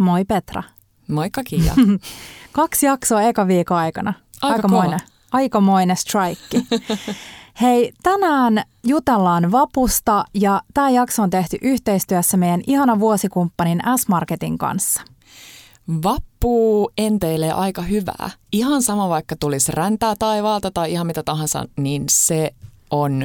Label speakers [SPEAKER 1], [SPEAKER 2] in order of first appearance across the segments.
[SPEAKER 1] Moi Petra.
[SPEAKER 2] Moikka Kiia.
[SPEAKER 1] Kaksi jaksoa eka viikon aikana.
[SPEAKER 2] Aika
[SPEAKER 1] aikamoinen, aikamoinen strike. Hei, tänään jutellaan vapusta ja tämä jakso on tehty yhteistyössä meidän ihana vuosikumppanin S-Marketin kanssa.
[SPEAKER 2] Vappu enteilee aika hyvää. Ihan sama vaikka tulisi räntää taivaalta tai ihan mitä tahansa, niin se on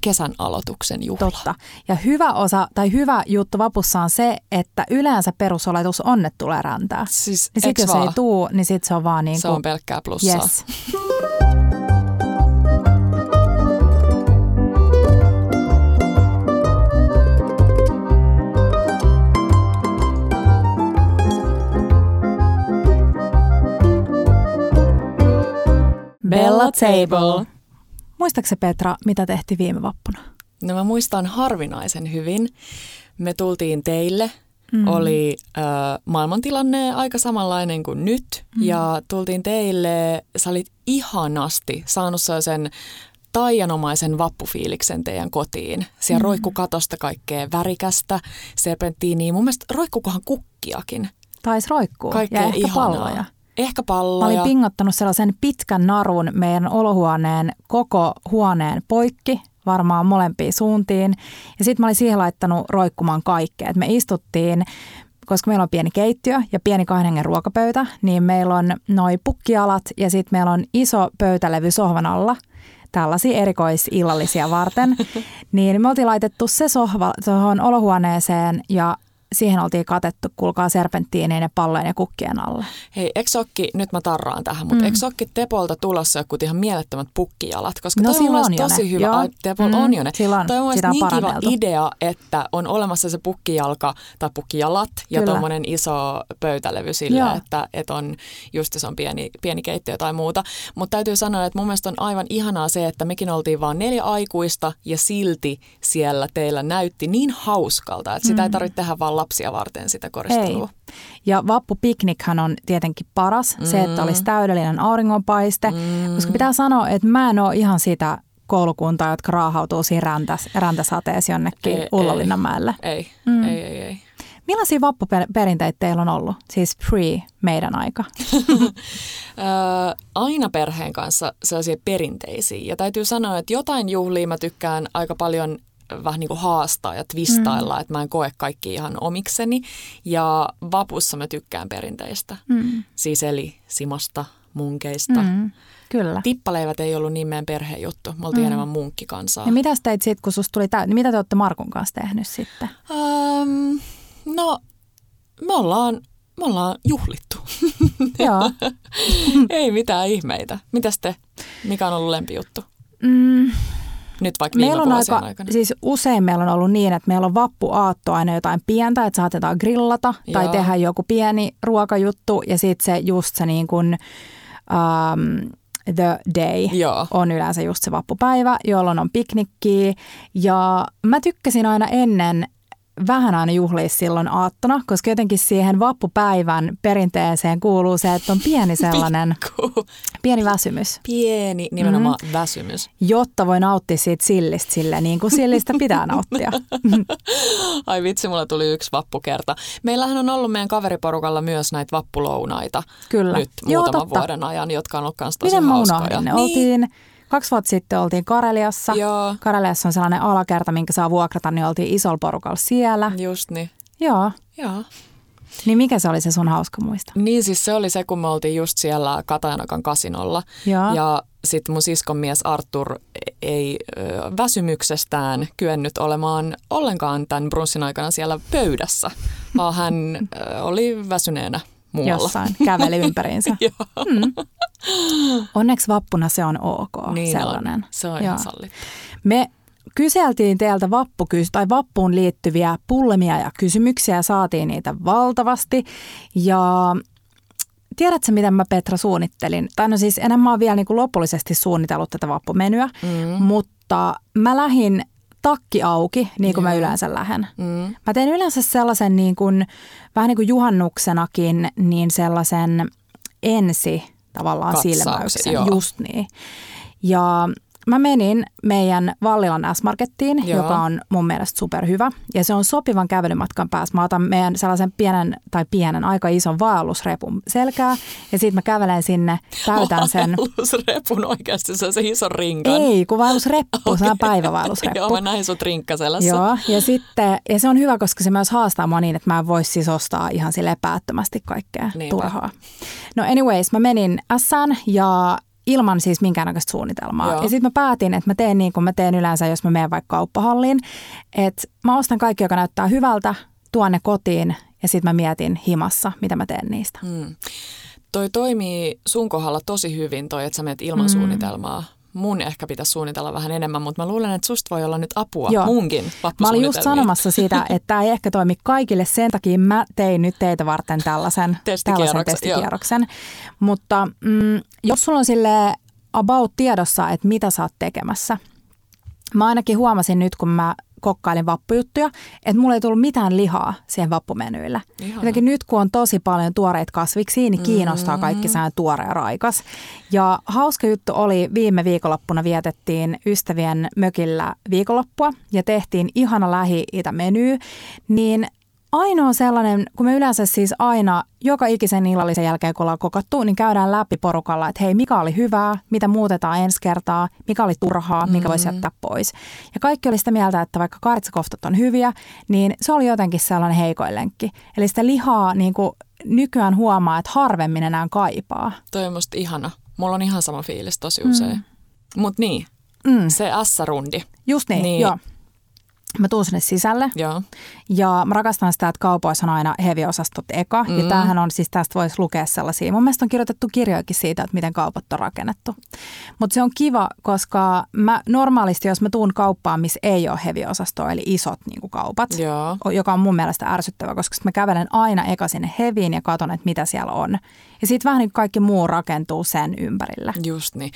[SPEAKER 2] kesän aloituksen juhla.
[SPEAKER 1] Totta. Ja hyvä osa tai hyvä juttu vapussa on se, että yleensä perusoletus on, että tulee räntää.
[SPEAKER 2] Siis,
[SPEAKER 1] Niin sit jos
[SPEAKER 2] vaan?
[SPEAKER 1] ei tuu, niin sit se on vaan niin
[SPEAKER 2] Se
[SPEAKER 1] kuin,
[SPEAKER 2] on pelkkää plussaa.
[SPEAKER 1] yes. Bella Table. Muistaaksä Petra, mitä tehtiin viime vappuna?
[SPEAKER 2] No mä muistan harvinaisen hyvin. Me tultiin teille. Mm. Oli äh, maailmantilanne aika samanlainen kuin nyt. Mm. Ja tultiin teille, sä olit ihanasti saanut sen taianomaisen vappufiiliksen teidän kotiin. Siellä mm. roikku katosta kaikkea värikästä, serpenttiiniä. Mun mielestä roikkukohan kukkiakin.
[SPEAKER 1] Taisi roikkuu
[SPEAKER 2] Kaikkea
[SPEAKER 1] ja ehkä
[SPEAKER 2] ihanaa.
[SPEAKER 1] palloja.
[SPEAKER 2] Ehkä
[SPEAKER 1] Mä
[SPEAKER 2] palloja.
[SPEAKER 1] olin pingottanut sellaisen pitkän narun meidän olohuoneen koko huoneen poikki, varmaan molempiin suuntiin. Ja sitten mä olin siihen laittanut roikkumaan kaikkea. Et me istuttiin, koska meillä on pieni keittiö ja pieni kahden ruokapöytä, niin meillä on noi pukkialat ja sitten meillä on iso pöytälevy sohvan alla tällaisia erikoisillallisia varten. niin me oltiin laitettu se sohva tuohon olohuoneeseen ja siihen oltiin katettu, kuulkaa serpenttiineen ja pallojen ja kukkien alle.
[SPEAKER 2] Hei, eikö sokki, nyt mä tarraan tähän, mutta mm. eikö sokki Tepolta tulossa joku ihan mielettömät pukkijalat? Koska
[SPEAKER 1] No
[SPEAKER 2] toi on
[SPEAKER 1] sillä on
[SPEAKER 2] tosi
[SPEAKER 1] ne.
[SPEAKER 2] hyvä.
[SPEAKER 1] Joo.
[SPEAKER 2] Ai, Tepol
[SPEAKER 1] Mm,
[SPEAKER 2] on jo ne.
[SPEAKER 1] sillä on.
[SPEAKER 2] Toi on
[SPEAKER 1] on
[SPEAKER 2] niin kiva idea, että on olemassa se pukkijalka tai pukkijalat ja tuommoinen iso pöytälevy sille,
[SPEAKER 1] Joo.
[SPEAKER 2] että, että on just se on pieni, pieni keittiö tai muuta. Mutta täytyy sanoa, että mun mielestä on aivan ihanaa se, että mekin oltiin vaan neljä aikuista ja silti siellä teillä näytti niin hauskalta, että sitä ei tarvitse tehdä vaan lapsia varten sitä koristelua.
[SPEAKER 1] Mm. Ei. Ja vappupiknikhän on tietenkin paras, mm. se, että olisi täydellinen auringonpaiste, mm. koska pitää sanoa, että mä en ole ihan sitä koulukuntaa, jotka raahautuu siinä räntäs, räntäsateessa jonnekin
[SPEAKER 2] Ei,
[SPEAKER 1] Ullolinnanmäelle.
[SPEAKER 2] Ei,
[SPEAKER 1] Mm.
[SPEAKER 2] ei, ei, ei.
[SPEAKER 1] Millaisia vappuperinteitä teillä on ollut, siis pre meidän aika?
[SPEAKER 2] Aina perheen kanssa sellaisia perinteisiä. Ja täytyy sanoa, että jotain juhlia mä tykkään aika paljon vähän niin kuin haastaa ja twistailla, mm. että mä en koe kaikki ihan omikseni. Ja vapussa mä tykkään perinteistä.
[SPEAKER 1] Mm.
[SPEAKER 2] Siis eli simasta, munkeista. Mm.
[SPEAKER 1] Kyllä.
[SPEAKER 2] Tippaleivät ei ollut niin meidän perheen juttu. Me oltiin mm. enemmän munkkikansaa.
[SPEAKER 1] Ja mitä teit sitten, kun susta tuli täyteen? Mitä te olette Markun kanssa tehnyt sitten?
[SPEAKER 2] Um, no, me ollaan, me ollaan juhlittu.
[SPEAKER 1] Joo.
[SPEAKER 2] ei mitään ihmeitä. Mitäs te? Mikä on ollut lempijuttu?
[SPEAKER 1] Mm.
[SPEAKER 2] Nyt vaikka viime
[SPEAKER 1] Meillä on aika,
[SPEAKER 2] aikana.
[SPEAKER 1] siis usein meillä on ollut niin, että meillä on vappuaatto aina jotain pientä, että saatetaan grillata tai
[SPEAKER 2] Joo.
[SPEAKER 1] tehdä joku pieni ruokajuttu ja sitten se just se niin kuin, um, the day
[SPEAKER 2] Joo.
[SPEAKER 1] on yleensä just se vappupäivä, jolloin on piknikkiä ja mä tykkäsin aina ennen vähän aina juhlia silloin aattona, koska jotenkin siihen vappupäivän perinteeseen kuuluu se, että on pieni sellainen,
[SPEAKER 2] Pikku,
[SPEAKER 1] pieni väsymys.
[SPEAKER 2] pieni nimenomaan mm. väsymys.
[SPEAKER 1] jotta voi nauttia siitä sillistä sille niin kuin sillistä pitää nauttia.
[SPEAKER 2] Ai vitsi, mulla tuli yksi vappukerta. Meillähän on ollut meidän kaveriporukalla myös näitä vappulounaita
[SPEAKER 1] Kyllä.
[SPEAKER 2] nyt
[SPEAKER 1] Joo,
[SPEAKER 2] muutaman
[SPEAKER 1] totta.
[SPEAKER 2] vuoden ajan, jotka on ollut myös tosi
[SPEAKER 1] Miten mä
[SPEAKER 2] hauskoja.
[SPEAKER 1] unohdin ne?
[SPEAKER 2] Niin,
[SPEAKER 1] Oltiin, kaksi vuotta sitten oltiin Kareliassa.
[SPEAKER 2] Joo,
[SPEAKER 1] Kareliassa on sellainen alakerta, minkä saa vuokrata, niin oltiin isolla porukalla siellä.
[SPEAKER 2] just niin.
[SPEAKER 1] Joo.
[SPEAKER 2] Joo.
[SPEAKER 1] Niin mikä se oli se sun hauska muisto?
[SPEAKER 2] Niin siis se oli se, kun me oltiin just siellä Katajanokan kasinolla.
[SPEAKER 1] Joo.
[SPEAKER 2] Ja sitten mun siskon mies Artur ei ö, väsymyksestään kyennyt olemaan ollenkaan tämän brunssin aikana siellä pöydässä, vaan hän ö, oli väsyneenä muualla.
[SPEAKER 1] Jossain käveli ympäriinsä. Mm. Onneksi vappuna se on ok,
[SPEAKER 2] niin
[SPEAKER 1] sellainen.
[SPEAKER 2] on. Se on ihan.
[SPEAKER 1] Me kyseltiin teiltä vappukys- tai vappuun liittyviä pulmia ja kysymyksiä ja saatiin niitä valtavasti. Ja tiedätkö, miten mä Petra suunnittelin? Tai no siis enää mä oon vielä niin kuin lopullisesti suunnitellut tätä vappumenyä,
[SPEAKER 2] Mm.
[SPEAKER 1] mutta mä lähdin takki auki, niin kuin mä
[SPEAKER 2] Joo.
[SPEAKER 1] yleensä lähden.
[SPEAKER 2] Mm.
[SPEAKER 1] Mä teen yleensä sellaisen niin kuin, vähän niin kuin juhannuksenakin, niin sellaisen ensi tavallaan
[SPEAKER 2] Katsauksen,
[SPEAKER 1] silmäyksen.
[SPEAKER 2] joo.
[SPEAKER 1] Just niin. Ja mä menin meidän Vallilan S-Markettiin,
[SPEAKER 2] Joo.
[SPEAKER 1] joka on mun mielestä superhyvä. Ja se on sopivan kävelymatkan päässä. Mä otan meidän sellaisen pienen, tai pienen, aika ison vaellusrepun selkää. Ja sitten mä kävelen sinne, täytän sen.
[SPEAKER 2] Vaellusrepun oikeasti, se on se iso rinkan.
[SPEAKER 1] Ei, kun vaellusreppu, se on päivävaellusreppu.
[SPEAKER 2] Joo, mä näin sut rinkkaselässä.
[SPEAKER 1] Joo, ja sitten, ja se on hyvä, koska se myös haastaa mua niin, että mä en voi siis ostaa ihan sille päättömästi kaikkea
[SPEAKER 2] Niinpä.
[SPEAKER 1] turhaa. No anyways, mä menin Sään ja ilman siis minkäännäköistä suunnitelmaa.
[SPEAKER 2] Joo.
[SPEAKER 1] Ja sitten mä päätin, että mä teen niin kuin mä teen yleensä, jos mä menen vaikka kauppahalliin. Että mä ostan kaikki, joka näyttää hyvältä, tuon ne kotiin ja sitten mä mietin himassa, mitä mä teen niistä.
[SPEAKER 2] Mm. Toi toimii sun kohdalla tosi hyvin toi, että sä menet ilman mm. suunnitelmaa. Mun ehkä pitäisi suunnitella vähän enemmän, mutta mä luulen, että susta voi olla nyt apua
[SPEAKER 1] Joo.
[SPEAKER 2] munkin
[SPEAKER 1] Mä olin just sanomassa sitä, että tämä ei ehkä toimi kaikille. Sen takia mä tein nyt teitä varten tällaisen
[SPEAKER 2] Testikierroksen,
[SPEAKER 1] tällaisen testikierroksen. Mutta mm, jos sulla on sille about tiedossa, että mitä sä oot tekemässä. Mä ainakin huomasin nyt, kun mä kokkailin vappujuttuja, että mulla ei tullut mitään lihaa siihen vappumenyillä.
[SPEAKER 2] Ihana.
[SPEAKER 1] Jotenkin nyt, kun on tosi paljon tuoreita kasviksia, niin kiinnostaa
[SPEAKER 2] Mm.
[SPEAKER 1] kaikki sellainen tuore ja raikas. Ja hauska juttu oli, viime viikonloppuna vietettiin ystävien mökillä viikonloppua ja tehtiin ihana lähi-itä-meny, niin ainoa sellainen, kun me yleensä siis aina joka ikisen illallisen jälkeen, kun ollaan kokattu, niin käydään läpi porukalla, että hei, mikä oli hyvää, mitä muutetaan ensi kertaa, mikä oli turhaa, mikä voisi jättää pois. Ja kaikki oli sitä mieltä, että vaikka kaaritsakoftat on hyviä, niin se oli jotenkin sellainen heikoin lenkki. Eli sitä lihaa niin kuin nykyään huomaa, että harvemmin enää kaipaa.
[SPEAKER 2] Toi on musta ihana. Mulla on ihan sama fiilis tosi usein. Mm. Mut niin,
[SPEAKER 1] Mm.
[SPEAKER 2] se S-rundi.
[SPEAKER 1] Just niin,
[SPEAKER 2] Niin.
[SPEAKER 1] niin. joo. Mä tuun sinne sisälle
[SPEAKER 2] Joo.
[SPEAKER 1] ja mä rakastan sitä, että kaupoissa on aina heavy-osastot eka. Mm. Ja tämähän on siis, tästä voisi lukea sellaisia. Mun mielestä on kirjoitettu kirjoikin siitä, että miten kaupat on rakennettu. Mutta se on kiva, koska mä normaalisti, jos mä tuun kauppaan, missä ei ole heavy-osastoa, eli isot niin kuin kaupat,
[SPEAKER 2] Joo.
[SPEAKER 1] joka on mun mielestä ärsyttävä, koska mä kävelen aina eka sinne heviin ja katon, että mitä siellä on. Ja sitten vähän niin kaikki muu rakentuu sen ympärillä.
[SPEAKER 2] Just niin.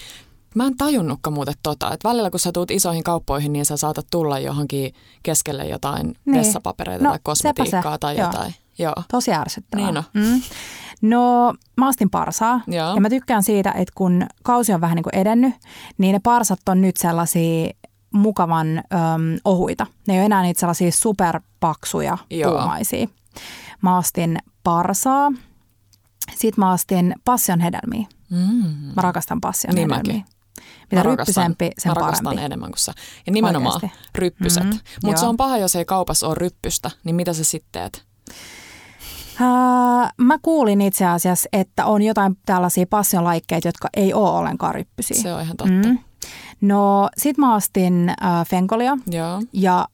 [SPEAKER 2] Mä en tajunnutkaan muuten tota, että välillä kun sä tuut isoihin kauppoihin, niin sä saatat tulla johonkin keskelle jotain niin. Vessapapereita
[SPEAKER 1] No,
[SPEAKER 2] tai kosmetiikkaa tai
[SPEAKER 1] Joo.
[SPEAKER 2] jotain. Joo.
[SPEAKER 1] Tosi ärsyttävää.
[SPEAKER 2] Niin on.
[SPEAKER 1] Mm. No, mä ostin parsaa.
[SPEAKER 2] Joo.
[SPEAKER 1] Ja mä tykkään siitä, että kun kausi on vähän niin kuin edennyt, niin ne parsat on nyt sellaisia mukavan öm, ohuita. Ne ei ole enää niitä sellaisia superpaksuja,
[SPEAKER 2] Joo.
[SPEAKER 1] puumaisia. Mä ostin parsaa. Sitten mä ostin passion hedelmiä.
[SPEAKER 2] Mm.
[SPEAKER 1] Mä rakastan passion
[SPEAKER 2] Niin
[SPEAKER 1] hedelmiä.
[SPEAKER 2] mäkin.
[SPEAKER 1] Mitä ryppysempi, sen parempi.
[SPEAKER 2] enemmän kuin sä. Ja nimenomaan
[SPEAKER 1] Oikeesti.
[SPEAKER 2] ryppyset.
[SPEAKER 1] Mhm,
[SPEAKER 2] Mm, Mutta se on paha, jos ei kaupassa ole ryppystä, niin mitä sä sitten teet?
[SPEAKER 1] Ää, mä kuulin itse asiassa, että on jotain tällaisia passionlaikkeita, jotka ei ole ollenkaan ryppysiä.
[SPEAKER 2] Se on ihan totta.
[SPEAKER 1] Mm. No sit mä ostin äh, fenkolia
[SPEAKER 2] Joo.
[SPEAKER 1] ja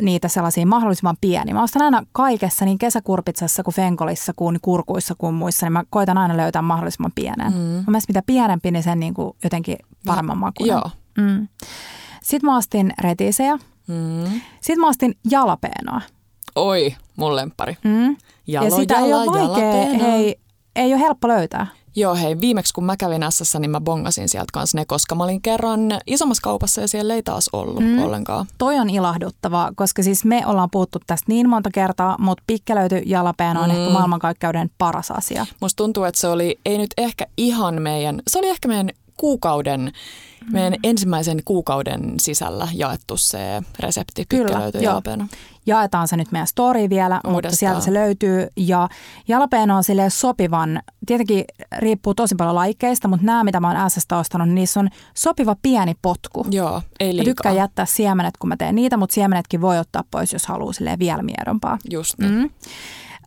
[SPEAKER 1] niitä sellaisia mahdollisimman pieni. Mä ostan aina kaikessa, niin kesäkurpitsassa kuin fenkolissa kuin kurkuissa kuin muissa, niin mä koitan aina löytää mahdollisimman pienen. Mm. Mielestä mitä pienempi, niin sen niin kuin jotenkin paremman makuinen.
[SPEAKER 2] Joo.
[SPEAKER 1] Mm. Sitten mä ostin retisejä.
[SPEAKER 2] Mm.
[SPEAKER 1] Sitten mä ostin jalapeenoa.
[SPEAKER 2] Oi, mun lemppari.
[SPEAKER 1] Mm.
[SPEAKER 2] Jalo,
[SPEAKER 1] ja sitä ei
[SPEAKER 2] jala,
[SPEAKER 1] ole vaikea,
[SPEAKER 2] jalapeeno.
[SPEAKER 1] hei, ei ole helppo löytää.
[SPEAKER 2] Joo, hei, viimeksi kun mä kävin Sssä, niin mä bongasin sieltä kanssa ne, koska mä olin kerran isommassa kaupassa ja siellä ei taas ollut mm. ollenkaan.
[SPEAKER 1] Toi on ilahduttavaa, koska siis me ollaan puhuttu tästä niin monta kertaa, mutta pikkelöity jalapeeno on
[SPEAKER 2] Mm.
[SPEAKER 1] ehkä maailmankaikkeuden paras asia.
[SPEAKER 2] Musta tuntuu, että se oli, ei nyt ehkä ihan meidän, se oli ehkä meidän kuukauden, meidän ensimmäisen kuukauden sisällä jaettu se resepti, pikkelöity
[SPEAKER 1] joo. Jaetaan se nyt meidän story vielä, mutta
[SPEAKER 2] Uudestaan.
[SPEAKER 1] sieltä se löytyy. Ja jalapeeno on sille sopivan, tietenkin riippuu tosi paljon laikkeista, mutta nämä mitä mä oon Sstä ostanut, niin niissä on sopiva pieni potku.
[SPEAKER 2] Joo, ei
[SPEAKER 1] Mä
[SPEAKER 2] liikaa.
[SPEAKER 1] tykkään jättää siemenet, kun mä teen niitä, mutta siemenetkin voi ottaa pois, jos haluaa silleen vielä miedompaa.
[SPEAKER 2] Just niin.
[SPEAKER 1] Mm.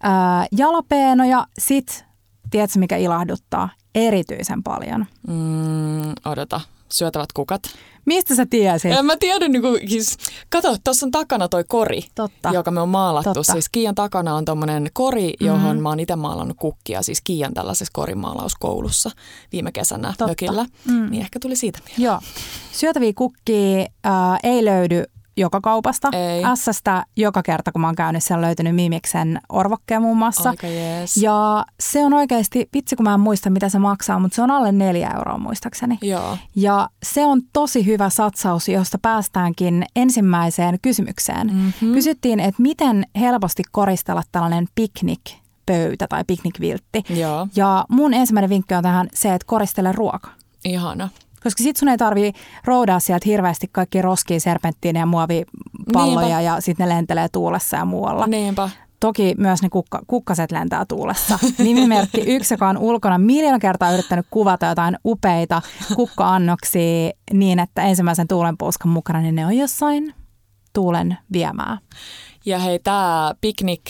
[SPEAKER 1] Ää, jalapeenoja, sit, tiedätkö mikä ilahduttaa erityisen paljon?
[SPEAKER 2] Mm, odota, syötävät kukat.
[SPEAKER 1] Mistä sä tiesit?
[SPEAKER 2] En mä tiedä, niin kuin, siis, kato, tuossa on takana toi kori,
[SPEAKER 1] Totta.
[SPEAKER 2] joka me on maalattu.
[SPEAKER 1] Totta.
[SPEAKER 2] Siis Kiian takana on tommonen kori, johon mm. mä oon itse maalannut kukkia, siis Kiian tällaisessa korimaalauskoulussa viime kesänä
[SPEAKER 1] Totta.
[SPEAKER 2] mökillä.
[SPEAKER 1] Mm.
[SPEAKER 2] Niin ehkä tuli siitä mieleen.
[SPEAKER 1] Joo. Syötäviä kukkia ää, ei löydy joka kaupasta.
[SPEAKER 2] Ei.
[SPEAKER 1] Sstä joka kerta, kun mä oon käynyt, siellä on löytynyt Mimiksen orvokkeen muun muassa.
[SPEAKER 2] Aika jees.
[SPEAKER 1] Ja se on oikeasti, vitsi kun mä en muista mitä se maksaa, mutta se on alle neljä euroa muistaakseni.
[SPEAKER 2] Joo.
[SPEAKER 1] Ja se on tosi hyvä satsaus, josta päästäänkin ensimmäiseen kysymykseen.
[SPEAKER 2] Mhm.
[SPEAKER 1] Kysyttiin, että miten helposti koristella tällainen piknikpöytä tai piknikviltti.
[SPEAKER 2] Joo,
[SPEAKER 1] Ja mun ensimmäinen vinkki on tähän se, että koristele ruoka.
[SPEAKER 2] ihana.
[SPEAKER 1] Koska sit sun ei tarvii roudaa sieltä hirveästi kaikki roskia, serpenttiinejä ja muovipalloja
[SPEAKER 2] Niinpä.
[SPEAKER 1] ja sitten ne lentelee tuulessa ja muualla.
[SPEAKER 2] Niinpä.
[SPEAKER 1] Toki myös ne kukka, kukkaset lentää tuulessa. Nimimerkki yksi, joka on ulkona miljoona kertaa yrittänyt kuvata jotain upeita kukka-annoksia niin, että ensimmäisen tuulenpuuskan mukana, niin ne on jossain tuulen viemää.
[SPEAKER 2] Ja hei, tämä piknik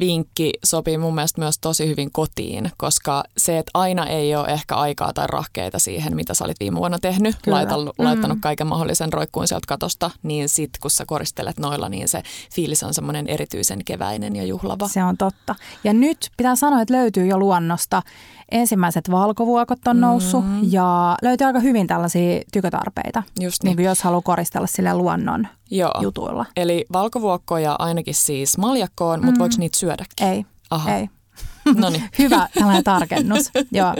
[SPEAKER 2] vinkki sopii mun mielestä myös tosi hyvin kotiin, koska se, että aina ei ole ehkä aikaa tai rahkeita siihen, mitä sä olit viime vuonna tehnyt, laittanut, mm. laittanut kaiken mahdollisen roikkuun sieltä katosta, niin sit kun sä koristelet noilla, niin se fiilis on semmoinen erityisen keväinen ja juhlava.
[SPEAKER 1] Se on totta. Ja nyt pitää sanoa, että löytyy jo luonnosta. Ensimmäiset valkovuokot on noussut mm. ja löytyy aika hyvin tällaisia tykötarpeita,
[SPEAKER 2] Just
[SPEAKER 1] niin
[SPEAKER 2] niin.
[SPEAKER 1] kuin jos haluaa koristella sille luonnon
[SPEAKER 2] Joo.
[SPEAKER 1] jutuilla.
[SPEAKER 2] Eli valkovuokkoja ainakin siis maljakkoon, mutta voiko niitä syödäkin?
[SPEAKER 1] Ei,
[SPEAKER 2] Aha.
[SPEAKER 1] ei.
[SPEAKER 2] No niin.
[SPEAKER 1] Hyvä tällainen tarkennus. Joo.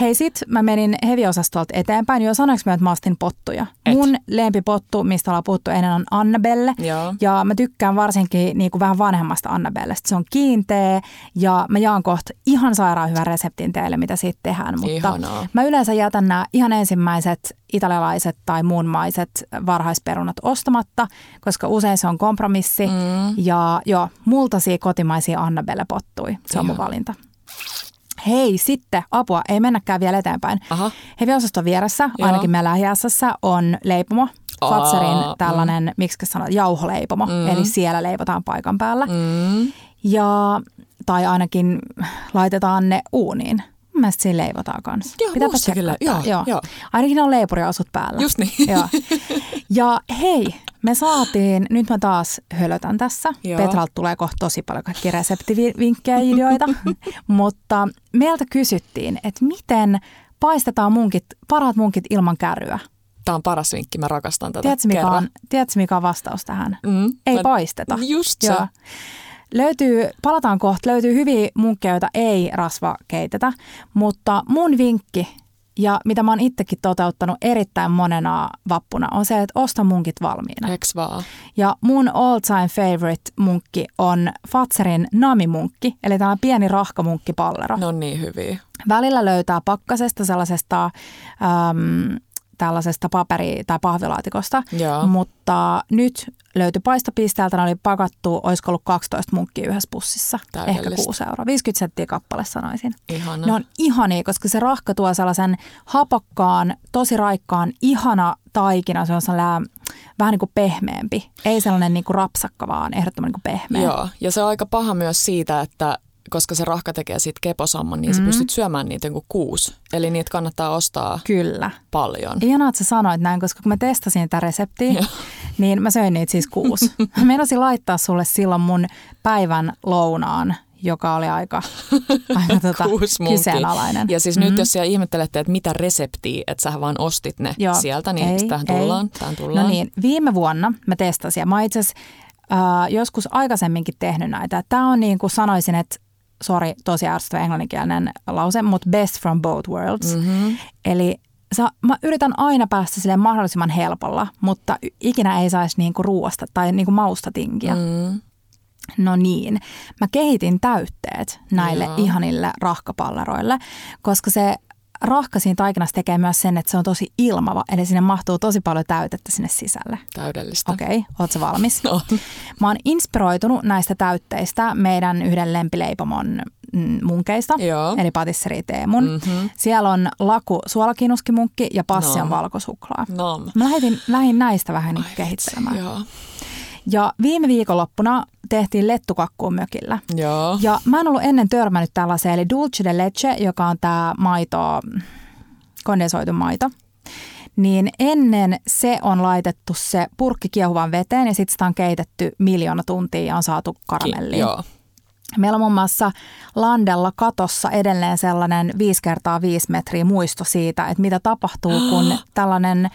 [SPEAKER 1] Hei, sit mä menin heviosastolta eteenpäin. Jo sanoinko mä, että mä ostin pottuja?
[SPEAKER 2] Et.
[SPEAKER 1] Mun lempipottu, mistä ollaan puhuttu ennen, on Annabelle.
[SPEAKER 2] Joo.
[SPEAKER 1] Ja mä tykkään varsinkin niin kuin vähän vanhemmasta Annabellesta. Se on kiinteä ja mä jaan kohta ihan sairaan hyvän reseptin teille, mitä siitä tehdään. Mutta
[SPEAKER 2] Ihanaa.
[SPEAKER 1] mä yleensä jätän nämä ihan ensimmäiset italialaiset tai muunmaiset varhaisperunat ostamatta, koska usein se on kompromissi.
[SPEAKER 2] Mm.
[SPEAKER 1] Ja joo, multaisia kotimaisia Annabelle-pottui. Se on mun
[SPEAKER 2] Ihana.
[SPEAKER 1] valinta. Hei, sitten apua, ei mennäkään vielä eteenpäin.
[SPEAKER 2] Aha.
[SPEAKER 1] Heviosaston vieressä,
[SPEAKER 2] Joo.
[SPEAKER 1] ainakin meillä lähiässässä, on leipomo. Fatserin
[SPEAKER 2] mm.
[SPEAKER 1] tällainen, miksi sanot, jauholeipomo,
[SPEAKER 2] Mm.
[SPEAKER 1] eli siellä leivotaan paikan päällä.
[SPEAKER 2] Mm.
[SPEAKER 1] Ja, tai ainakin laitetaan ne uuniin. Mun mielestä siinä leivotaan kanssa.
[SPEAKER 2] Joo,
[SPEAKER 1] Pitääpä
[SPEAKER 2] kyllä.
[SPEAKER 1] tsekata.
[SPEAKER 2] Joo, joo.
[SPEAKER 1] Ainakin on leipuriasut päällä.
[SPEAKER 2] Just niin.
[SPEAKER 1] Joo. Ja hei, me saatiin, nyt mä taas hölötän tässä.
[SPEAKER 2] Joo.
[SPEAKER 1] Petralta tulee kohta tosi paljon kaikki reseptivinkkejä ja ideoita. Mutta meiltä kysyttiin, että miten paistetaan munkit, parhaat munkit ilman kärryä.
[SPEAKER 2] Tämä on paras vinkki, mä rakastan tätä.
[SPEAKER 1] Tiedätkö mikä, on, tiedätkö mikä on vastaus tähän?
[SPEAKER 2] Mm.
[SPEAKER 1] Ei
[SPEAKER 2] Mä-
[SPEAKER 1] paisteta.
[SPEAKER 2] Just se.
[SPEAKER 1] Joo. Löytyy, palataan kohta, löytyy hyviä munkkeja, joita ei rasva keitetä, mutta mun vinkki ja mitä mä oon itsekin toteuttanut erittäin monena vappuna on se, että osta munkit valmiina.
[SPEAKER 2] Eks vaan?
[SPEAKER 1] Ja mun all time favorite munkki on Fatserin namimunkki, eli tämä pieni rahkamunkkipallero.
[SPEAKER 2] Ne on niin hyviä.
[SPEAKER 1] Välillä löytää pakkasesta sellaisesta äm, tällaisesta paperi- tai pahvilaatikosta,
[SPEAKER 2] Joo.
[SPEAKER 1] mutta nyt löytyi paistopisteeltä, ne oli pakattu, olisiko ollut 12 munkkia yhdessä pussissa, ehkä
[SPEAKER 2] Täydellistä.
[SPEAKER 1] 6 euroa, 50 senttiä kappale sanoisin.
[SPEAKER 2] Ihana.
[SPEAKER 1] Ne on ihania, koska se rahka tuo sellaisen hapokkaan, tosi raikkaan, ihana taikina, se on sellainen vähän niin kuin pehmeämpi, ei sellainen niin kuin rapsakka, vaan ehdottoman niin kuin pehmeä.
[SPEAKER 2] Joo, ja se on aika paha myös siitä, että koska se rahka tekee siitä keposamman, niin mm. sä pystyt syömään niitä kuin kuusi. Eli niitä kannattaa ostaa
[SPEAKER 1] Kyllä.
[SPEAKER 2] paljon.
[SPEAKER 1] Ihanaa, että sä sanoit näin, koska kun mä testasin tätä reseptiä, niin mä söin niitä siis kuusi. Mä meinasin laittaa sulle silloin mun päivän lounaan, joka oli aika, aika tota,
[SPEAKER 2] munkkia.
[SPEAKER 1] kyseenalainen.
[SPEAKER 2] Ja siis mm. nyt jos siellä ihmettelette, että mitä reseptiä, että sä vaan ostit ne
[SPEAKER 1] Joo.
[SPEAKER 2] sieltä, niin
[SPEAKER 1] Ei,
[SPEAKER 2] tähän
[SPEAKER 1] ei.
[SPEAKER 2] tullaan. Tähän tullaan.
[SPEAKER 1] No niin, viime vuonna mä testasin ja mä itse asiassa äh, joskus aikaisemminkin tehnyt näitä. Tämä on niin kuin sanoisin, että sori, tosi ärsyttävä englanninkielinen lause, mutta best from both worlds.
[SPEAKER 2] Mm-hmm.
[SPEAKER 1] Eli sa, mä yritän aina päästä sille mahdollisimman helpolla, mutta ikinä ei saisi niinku ruoasta tai niinku mausta tinkiä. Mm. No niin, mä kehitin täytteet näille
[SPEAKER 2] Joo.
[SPEAKER 1] ihanille rahkapalleroille, koska se rahka siinä taikinassa tekee myös sen, että se on tosi ilmava, eli sinne mahtuu tosi paljon täytettä sinne sisälle.
[SPEAKER 2] Täydellistä.
[SPEAKER 1] Okei, okay, ootko valmis?
[SPEAKER 2] No.
[SPEAKER 1] Mä oon inspiroitunut näistä täytteistä meidän yhden lempileipomon mm, munkeista,
[SPEAKER 2] Joo.
[SPEAKER 1] eli patisserie Teemun.
[SPEAKER 2] Mm-hmm.
[SPEAKER 1] Siellä on laku suolakinuskimunkki ja passion
[SPEAKER 2] No.
[SPEAKER 1] valkosuklaa.
[SPEAKER 2] No.
[SPEAKER 1] Mä lähdin, lähdin näistä vähän niin
[SPEAKER 2] Ai
[SPEAKER 1] kehittelemään.
[SPEAKER 2] vitsi, Joo.
[SPEAKER 1] Ja viime viikonloppuna tehtiin lettukakkuun mökillä.
[SPEAKER 2] Joo.
[SPEAKER 1] Ja mä en ollut ennen törmännyt tällaiseen, eli dulce de leche, joka on tämä maito, kondensoitu maito. Niin ennen se on laitettu se purkki kiehuvan veteen ja sitten sitä on keitetty miljoona tuntia ja on saatu karamelliin.
[SPEAKER 2] Joo.
[SPEAKER 1] Meillä on muun muassa Landella katossa edelleen sellainen 5 kertaa 5 metriä muisto siitä, että mitä tapahtuu, kun tällainen,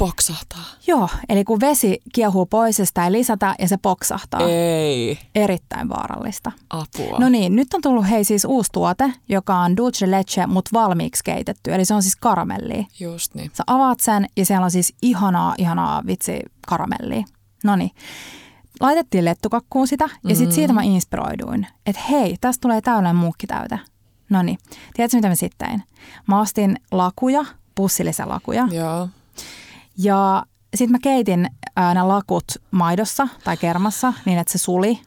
[SPEAKER 2] Poksahtaa.
[SPEAKER 1] joo, eli kun vesi kiehuu pois ja sitä ei lisätä ja se poksahtaa.
[SPEAKER 2] Ei.
[SPEAKER 1] Erittäin vaarallista.
[SPEAKER 2] Apua.
[SPEAKER 1] No niin, nyt on tullut hei siis uusi tuote, joka on dulce leche, mutta valmiiksi keitetty. Eli se on siis karamellia.
[SPEAKER 2] Just niin.
[SPEAKER 1] Sä avaat sen ja siellä on siis ihanaa, ihanaa vitsi karamellia. No niin. Laitettiin lettukakkuun sitä ja sitten siitä mä inspiroiduin, että hei, tästä tulee täydellinen muukkitäyte. No niin, tiedätkö mitä mä sitten tein? Mä ostin lakuja pussillisen lakuja.
[SPEAKER 2] Joo.
[SPEAKER 1] Ja sitten mä keitin ne lakut maidossa tai kermassa niin, että se suli.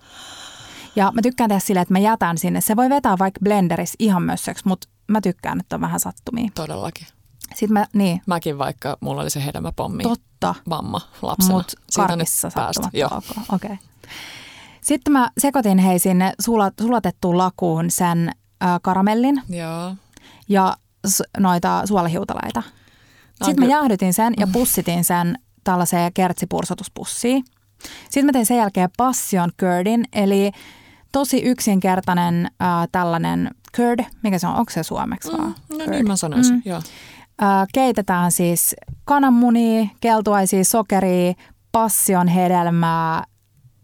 [SPEAKER 1] Ja mä tykkään tehdä silleen, että mä jätän sinne. Se voi vetää vaikka blenderissa ihan mössöksi, mutta mä tykkään, että on vähän sattumia.
[SPEAKER 2] Todellakin.
[SPEAKER 1] Sitten mä, niin,
[SPEAKER 2] Mäkin vaikka mulla oli se hedelmäpommi
[SPEAKER 1] totta,
[SPEAKER 2] mamma lapsena. on
[SPEAKER 1] karkissa sattumatta
[SPEAKER 2] Joo.
[SPEAKER 1] Okei. Sitten mä sekoitin hei sinne sulat, sulatettuun lakuun sen ää, karamellin
[SPEAKER 2] Joo.
[SPEAKER 1] ja s- noita suolahiutaleita. Sitten mä jäähdytin sen ja pussitin sen tällaiseen kertsipursotuspussiin. Sitten mä tein sen jälkeen passion curdin, eli tosi yksinkertainen äh, tällainen curd, mikä se on, onko se suomeksi vaan?
[SPEAKER 2] No
[SPEAKER 1] Curd.
[SPEAKER 2] niin mä sanoisin,
[SPEAKER 1] Mm.
[SPEAKER 2] joo.
[SPEAKER 1] Äh, keitetään siis kananmunia, keltuaisia, sokeria, passion hedelmää,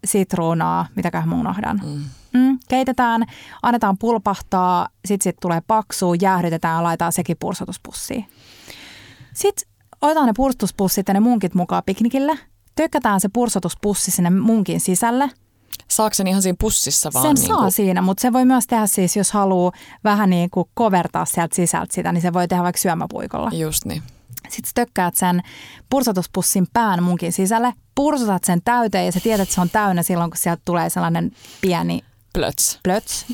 [SPEAKER 1] sitruunaa, mitäköhän mä unohdan.
[SPEAKER 2] Mm.
[SPEAKER 1] Mm, keitetään, annetaan pulpahtaa, sitten sit tulee paksu, jäähdytetään ja laitetaan sekin pursotuspussiin. Sitten otetaan ne pursotuspussit ja ne munkit mukaan piknikille. Tökkätään se pursotuspussi sinne munkin sisälle.
[SPEAKER 2] Saako sen ihan siinä pussissa vaan?
[SPEAKER 1] Sen
[SPEAKER 2] niin
[SPEAKER 1] saa siinä, mutta se voi myös tehdä siis, jos haluaa vähän niin kuin kovertaa sieltä sisältä sitä, niin se voi tehdä vaikka syömäpuikolla.
[SPEAKER 2] Just niin.
[SPEAKER 1] Sitten tökkäät sen pursotuspussin pään munkin sisälle, pursotat sen täyteen ja sä tiedät, että se on täynnä silloin, kun sieltä tulee sellainen pieni
[SPEAKER 2] Plöts.
[SPEAKER 1] plöts.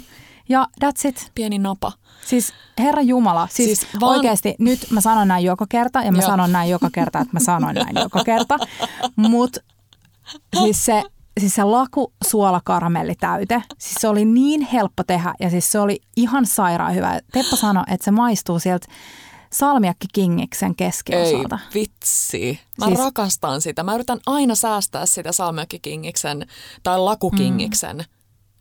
[SPEAKER 1] Ja that's it.
[SPEAKER 2] Pieni napa.
[SPEAKER 1] Siis Herra Jumala, siis,
[SPEAKER 2] Siis vaan-
[SPEAKER 1] oikeasti nyt mä sanon näin joka kerta ja mä
[SPEAKER 2] Joo.
[SPEAKER 1] sanon näin joka kerta, että mä sanon näin joka kerta. Mutta siis se, siis se laku suolakaramellitäyte, siis se oli niin helppo tehdä ja siis se oli ihan sairaan hyvä. Teppo sanoi, että se maistuu sieltä salmiakki kingiksen keskiosalta.
[SPEAKER 2] Ei vitsi. Mä
[SPEAKER 1] Siis-
[SPEAKER 2] rakastan sitä. Mä yritän aina säästää sitä salmiakkikingiksen tai lakukingiksen. Mm.